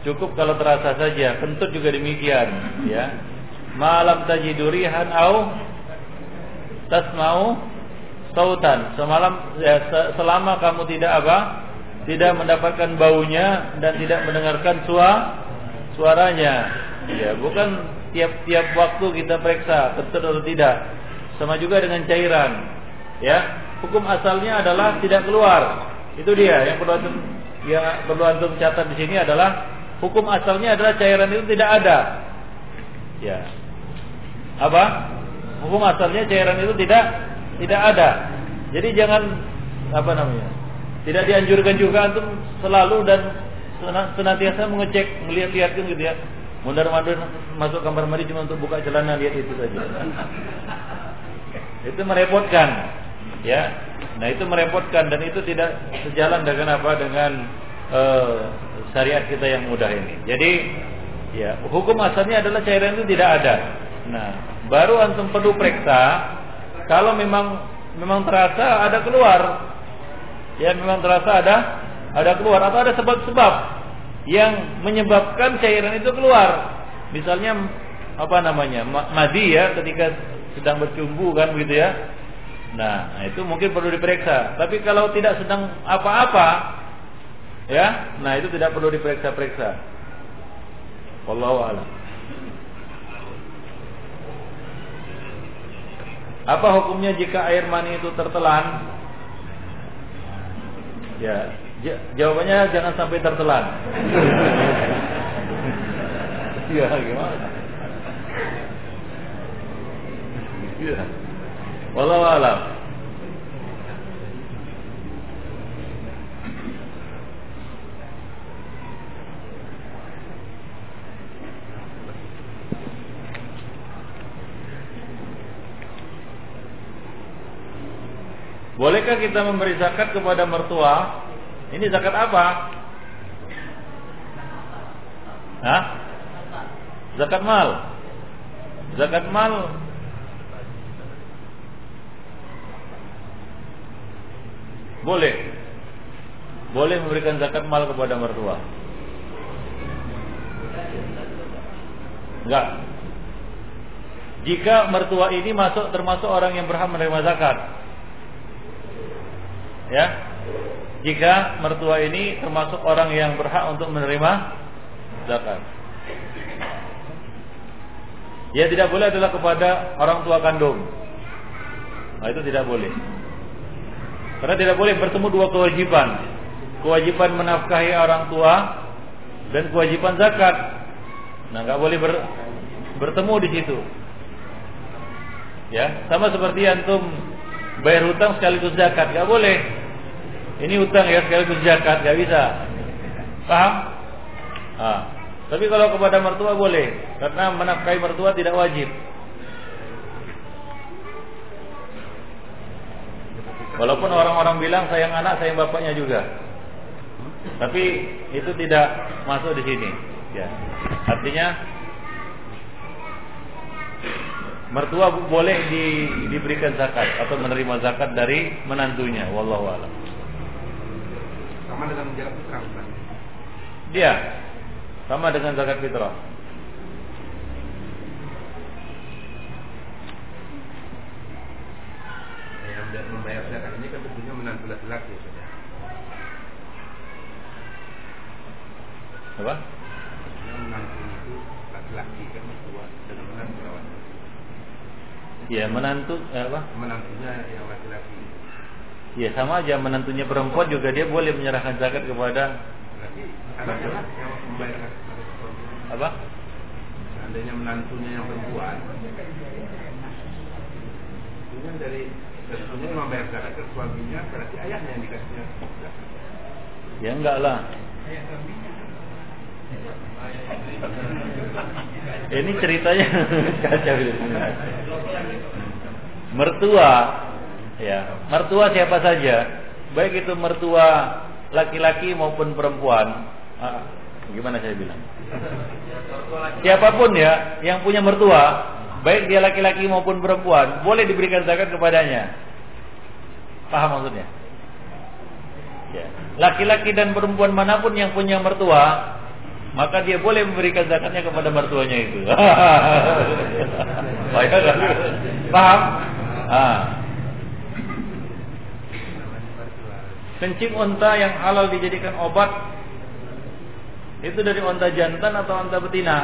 Cukup kalau terasa saja. Kentut juga demikian ya. Malam tajidurihan au tasmau sautan. Semalam ya, selama kamu tidak apa? Tidak mendapatkan baunya dan tidak mendengarkan suara suaranya. Ya bukan tiap-tiap waktu kita periksa kentut atau tidak. Sama juga dengan cairan ya. Hukum asalnya adalah tidak keluar. Itu dia yang perlu yang perlu antum catat di sini adalah hukum asalnya adalah cairan itu tidak ada. Ya. Apa? Hukum asalnya cairan itu tidak tidak ada. Jadi jangan apa namanya? Tidak dianjurkan juga antum selalu dan senantiasa mengecek, melihat-lihat gitu ya. Mundar-mandir masuk kamar mandi cuma untuk buka celana lihat itu saja. [laughs] itu merepotkan. Ya, Nah itu merepotkan dan itu tidak sejalan dengan apa dengan uh, syariat kita yang mudah ini. Jadi ya hukum asalnya adalah cairan itu tidak ada. Nah baru antum perlu periksa kalau memang memang terasa ada keluar, ya memang terasa ada ada keluar atau ada sebab-sebab yang menyebabkan cairan itu keluar. Misalnya apa namanya madi ya ketika sedang bercumbu kan begitu ya Nah, nah, itu mungkin perlu diperiksa. Tapi kalau tidak sedang apa-apa, ya, nah itu tidak perlu diperiksa-periksa. Wallahu a'lam. Apa hukumnya jika air mani itu tertelan? Ya, jawabannya jangan sampai tertelan. Iya [laughs] gimana? Iya. Wallahu alam. Bolehkah kita memberi zakat kepada mertua? Ini zakat apa? Hah? Zakat mal. Zakat mal boleh. Boleh memberikan zakat mal kepada mertua. Enggak. Jika mertua ini masuk termasuk orang yang berhak menerima zakat, Ya. Jika mertua ini termasuk orang yang berhak untuk menerima zakat. Ya tidak boleh adalah kepada orang tua kandung. Nah, itu tidak boleh. Karena tidak boleh bertemu dua kewajiban. Kewajiban menafkahi orang tua dan kewajiban zakat. Nah, nggak boleh ber, bertemu di situ. Ya, sama seperti antum bayar hutang sekaligus zakat, nggak boleh. Ini utang ya sekaligus zakat, nggak bisa. Paham? Ah. Tapi kalau kepada mertua boleh, karena menafkahi mertua tidak wajib. Walaupun orang-orang bilang sayang anak, sayang bapaknya juga. Tapi itu tidak masuk di sini. Ya. Artinya mertua boleh di, diberikan zakat atau menerima zakat dari menantunya. Wallahu a'lam sama dengan zakat fitrah bukan? Dia sama dengan zakat fitrah. Yang membayar zakat ini kan tentunya menantu laki-laki saja. Apa? Yang menantu itu laki-laki kan mertua dengan menantu lawan. Iya menantu eh, apa? Menantunya yang laki-laki Ya sama aja menantunya perempuan juga dia boleh menyerahkan zakat kepada apa? Seandainya menantunya yang perempuan, itu dari tentunya membayar zakat ke suaminya berarti ayahnya yang dikasihnya. Ya enggak lah. Ini ceritanya [laughs] kacau Mertua Ya, mertua siapa saja, baik itu mertua laki-laki maupun perempuan. Ah, gimana saya bilang? Siapa pun ya yang punya mertua, baik dia laki-laki maupun perempuan, boleh diberikan zakat kepadanya. Paham maksudnya? Ya. Laki-laki dan perempuan mana pun yang punya mertua, maka dia boleh memberikan zakatnya kepada mertuanya itu. [laughs] Paham? Ah. Kencing unta yang halal dijadikan obat itu dari unta jantan atau unta betina?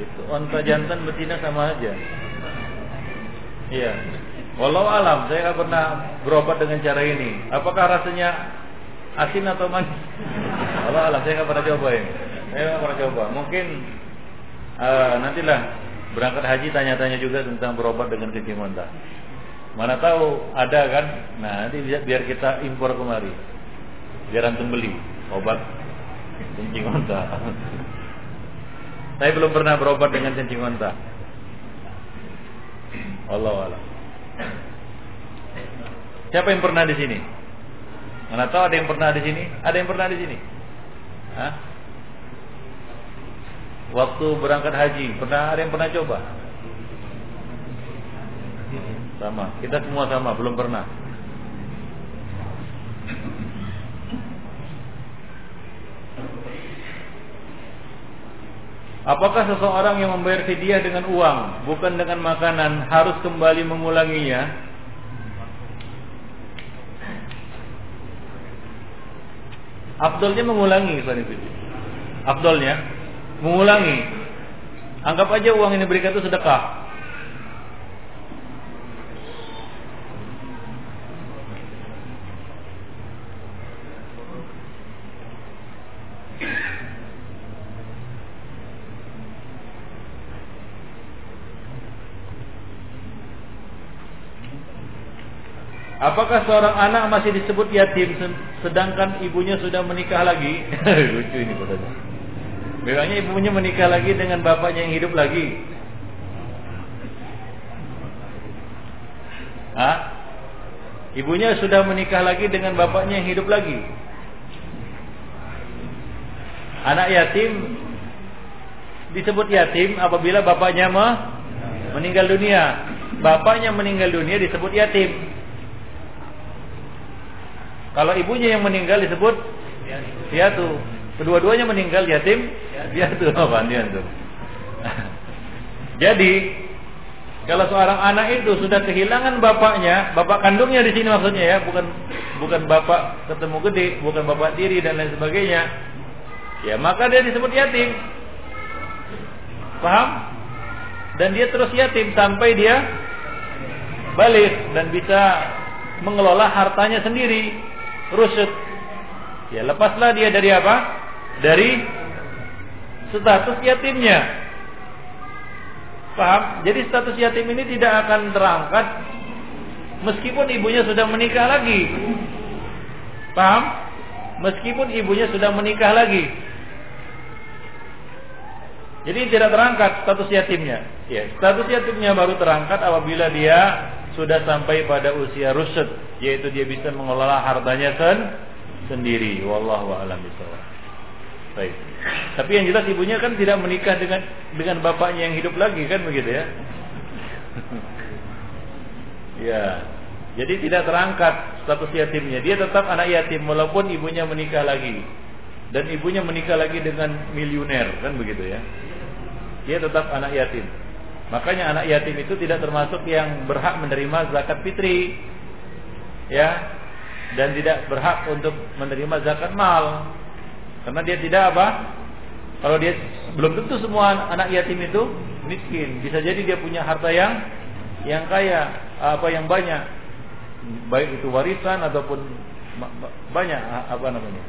Itu unta jantan betina sama aja. Iya. Walau alam, saya nggak pernah berobat dengan cara ini. Apakah rasanya asin atau manis? Walau alam, saya nggak pernah coba ini. Saya nggak pernah coba. Mungkin uh, nantilah berangkat haji tanya-tanya juga tentang berobat dengan kencing unta. Mana tahu ada kan? Nah, nanti biar kita impor kemari. Biar antum beli obat kencing onta. Saya belum pernah berobat dengan kencing onta. Allah Allah. Siapa yang pernah di sini? Mana tahu ada yang pernah di sini? Ada yang pernah di sini? Hah? Waktu berangkat haji, pernah ada yang pernah coba? Sama. Kita semua sama, belum pernah. Apakah seseorang yang membayar fidyah dengan uang, bukan dengan makanan, harus kembali mengulanginya? Abdulnya mengulangi, Abdulnya mengulangi. Anggap aja uang ini berikan itu sedekah. Apakah seorang anak masih disebut yatim sedangkan ibunya sudah menikah lagi? [laughs] Lucu ini katanya. Memangnya ibunya menikah lagi dengan bapaknya yang hidup lagi? Hah? Ibunya sudah menikah lagi dengan bapaknya yang hidup lagi? Anak yatim disebut yatim apabila bapaknya meninggal dunia. Bapaknya meninggal dunia disebut yatim. Kalau ibunya yang meninggal disebut piatu. Kedua-duanya meninggal yatim, piatu [laughs] apa tuh. Jadi kalau seorang anak itu sudah kehilangan bapaknya, bapak kandungnya di sini maksudnya ya, bukan bukan bapak ketemu gede, bukan bapak tiri dan lain sebagainya. Ya, maka dia disebut yatim. Paham? Dan dia terus yatim sampai dia balik dan bisa mengelola hartanya sendiri rusuk. Ya, lepaslah dia dari apa? Dari status yatimnya. Paham? Jadi status yatim ini tidak akan terangkat meskipun ibunya sudah menikah lagi. Paham? Meskipun ibunya sudah menikah lagi. Jadi tidak terangkat status yatimnya. Ya, status yatimnya baru terangkat apabila dia sudah sampai pada usia rusuk, yaitu dia bisa mengelola hartanya sen sendiri. Wallahu a'lam bishawab. Baik. Tapi yang jelas ibunya kan tidak menikah dengan dengan bapaknya yang hidup lagi kan begitu ya. [laughs] ya. Jadi tidak terangkat status yatimnya. Dia tetap anak yatim walaupun ibunya menikah lagi. Dan ibunya menikah lagi dengan miliuner kan begitu ya. Dia tetap anak yatim. Makanya anak yatim itu tidak termasuk yang berhak menerima zakat fitri. Ya. Dan tidak berhak untuk menerima zakat mal. Karena dia tidak apa? Kalau dia belum tentu semua anak yatim itu miskin. Bisa jadi dia punya harta yang yang kaya, apa yang banyak. Baik itu warisan ataupun banyak apa namanya.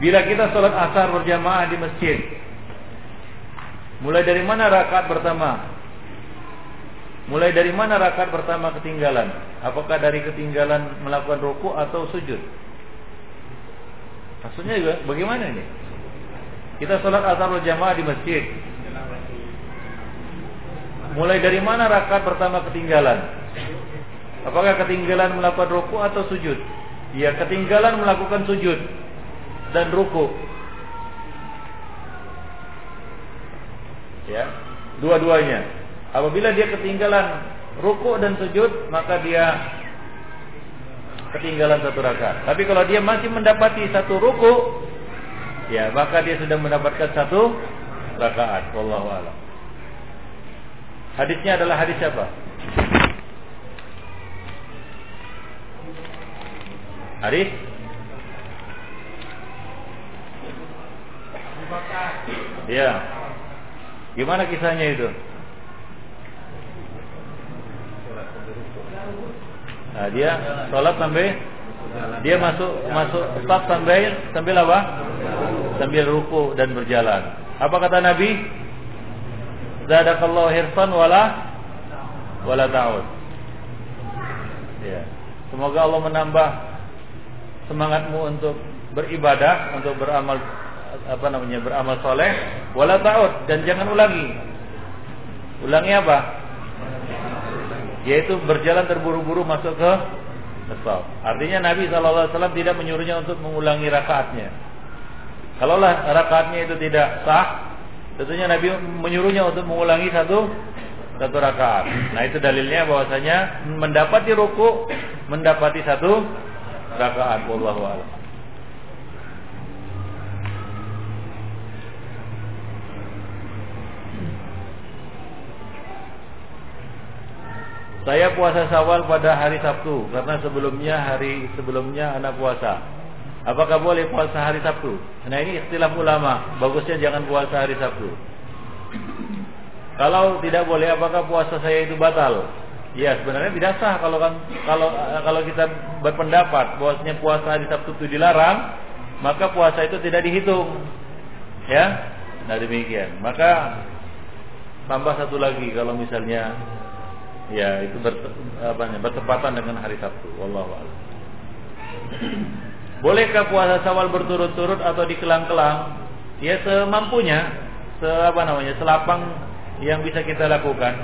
Bila kita sholat asar berjamaah di masjid, Mulai dari mana rakaat pertama? Mulai dari mana rakaat pertama ketinggalan? Apakah dari ketinggalan melakukan ruku atau sujud? Maksudnya juga bagaimana ini? Kita sholat asar jamaah di masjid. Mulai dari mana rakaat pertama ketinggalan? Apakah ketinggalan melakukan ruku atau sujud? Ya, ketinggalan melakukan sujud dan ruku. Ya. Dua-duanya. Apabila dia ketinggalan ruku dan sujud maka dia ketinggalan satu rakaat. Tapi kalau dia masih mendapati satu ruku ya maka dia sudah mendapatkan satu rakaat. Wallahu alam. Hadisnya adalah hadis siapa? Hadis? Ya. Gimana kisahnya itu? Nah, dia sholat sampai dia masuk masuk stop sampai sambil apa? Sambil ruku dan berjalan. Apa kata Nabi? Zadakallahu hirsan wala wala ta'ud. Ya. Semoga Allah menambah semangatmu untuk beribadah, untuk beramal apa namanya beramal soleh wala ta'ud dan jangan ulangi ulangi apa yaitu berjalan terburu-buru masuk ke Kesal. Artinya Nabi SAW tidak menyuruhnya untuk mengulangi rakaatnya. Kalaulah rakaatnya itu tidak sah, tentunya Nabi menyuruhnya untuk mengulangi satu satu rakaat. Nah itu dalilnya bahwasanya mendapati ruku, mendapati satu rakaat. Wallahu a'lam. Saya puasa Syawal pada hari Sabtu karena sebelumnya hari sebelumnya anak puasa. Apakah boleh puasa hari Sabtu? Nah ini istilah ulama. Bagusnya jangan puasa hari Sabtu. Kalau tidak boleh, apakah puasa saya itu batal? Ya sebenarnya tidak sah kalau kan kalau kalau kita berpendapat bahwasanya puasa hari Sabtu itu dilarang, maka puasa itu tidak dihitung. Ya, nah demikian. Maka tambah satu lagi kalau misalnya ya itu bertepatan dengan hari Sabtu. Wallahu a'lam. Bolehkah puasa Syawal berturut-turut atau dikelang-kelang? Ya semampunya, se apa namanya, selapang yang bisa kita lakukan.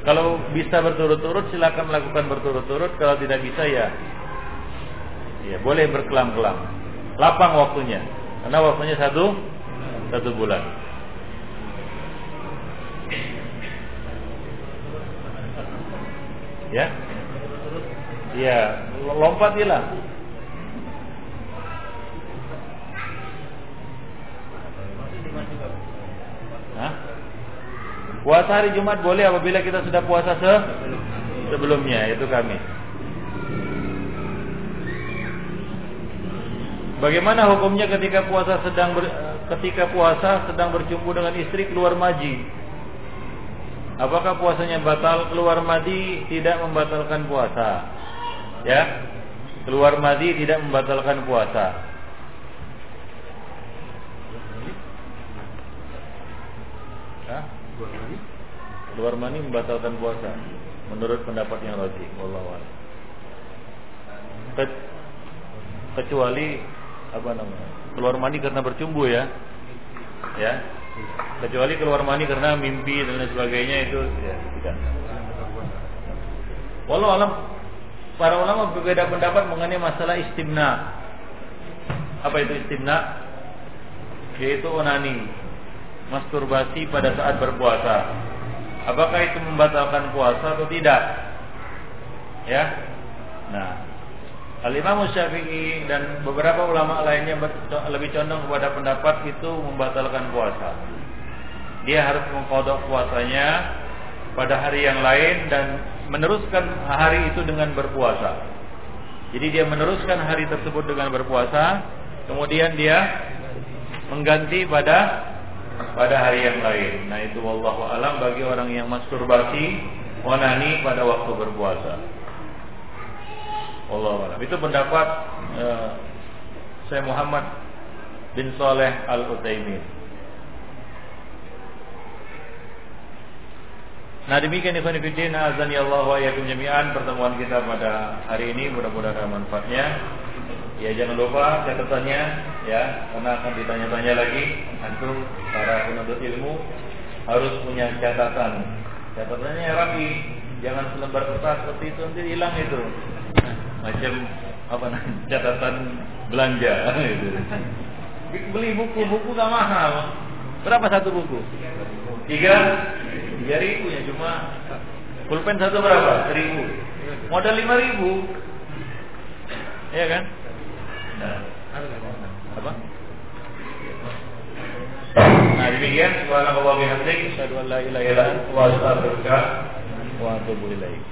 Kalau bisa berturut-turut silakan melakukan berturut-turut. Kalau tidak bisa ya ya boleh berkelang-kelang. Lapang waktunya. Karena waktunya satu satu bulan. Ya? Ya, lompat hilang. Puasa hari Jumat boleh apabila kita sudah puasa se sebelumnya, yaitu kami. Bagaimana hukumnya ketika puasa sedang ber, ketika puasa sedang berjumpa dengan istri keluar maji? Apakah puasanya batal? Keluar madi tidak membatalkan puasa. Ya. Keluar madi tidak membatalkan puasa. Keluar mani membatalkan puasa menurut pendapat yang Ke, kecuali apa namanya? Keluar mani karena bercumbu ya. Ya. Kecuali keluar mani karena mimpi dan lain sebagainya itu ya tidak. Walau alam para ulama berbeda pendapat mengenai masalah istimna. Apa itu istimna? Yaitu onani, masturbasi pada saat berpuasa apakah itu membatalkan puasa atau tidak? Ya. Nah, Al-Imam Syafi'i dan beberapa ulama lainnya lebih condong kepada pendapat itu membatalkan puasa. Dia harus mengkodok puasanya pada hari yang lain dan meneruskan hari itu dengan berpuasa. Jadi dia meneruskan hari tersebut dengan berpuasa, kemudian dia mengganti pada pada hari yang lain. Nah itu wallahu alam bagi orang yang masturbasi onani pada waktu berpuasa. Alam. Itu pendapat uh, saya Muhammad bin Saleh Al Utsaimin. Nah demikian ikhwan fillah azan ya Allah wa jami'an pertemuan kita pada hari ini mudah-mudahan manfaatnya. Ya jangan lupa catatannya ya karena akan ditanya-tanya lagi antum para penuntut ilmu harus punya catatan. Catatannya rapi, jangan selembar kertas seperti itu nanti hilang itu. Macam apa namanya catatan belanja gitu. Beli buku-buku gak mahal. Berapa satu buku? Tiga, tiga ribu ya cuma pulpen satu berapa? Seribu. Modal lima ribu. Iya kan? apa? Nah demikian subhanallah wa bihamdihi asyhadu an la ilaha illa anta wa astaghfiruka wa atubu ilaik.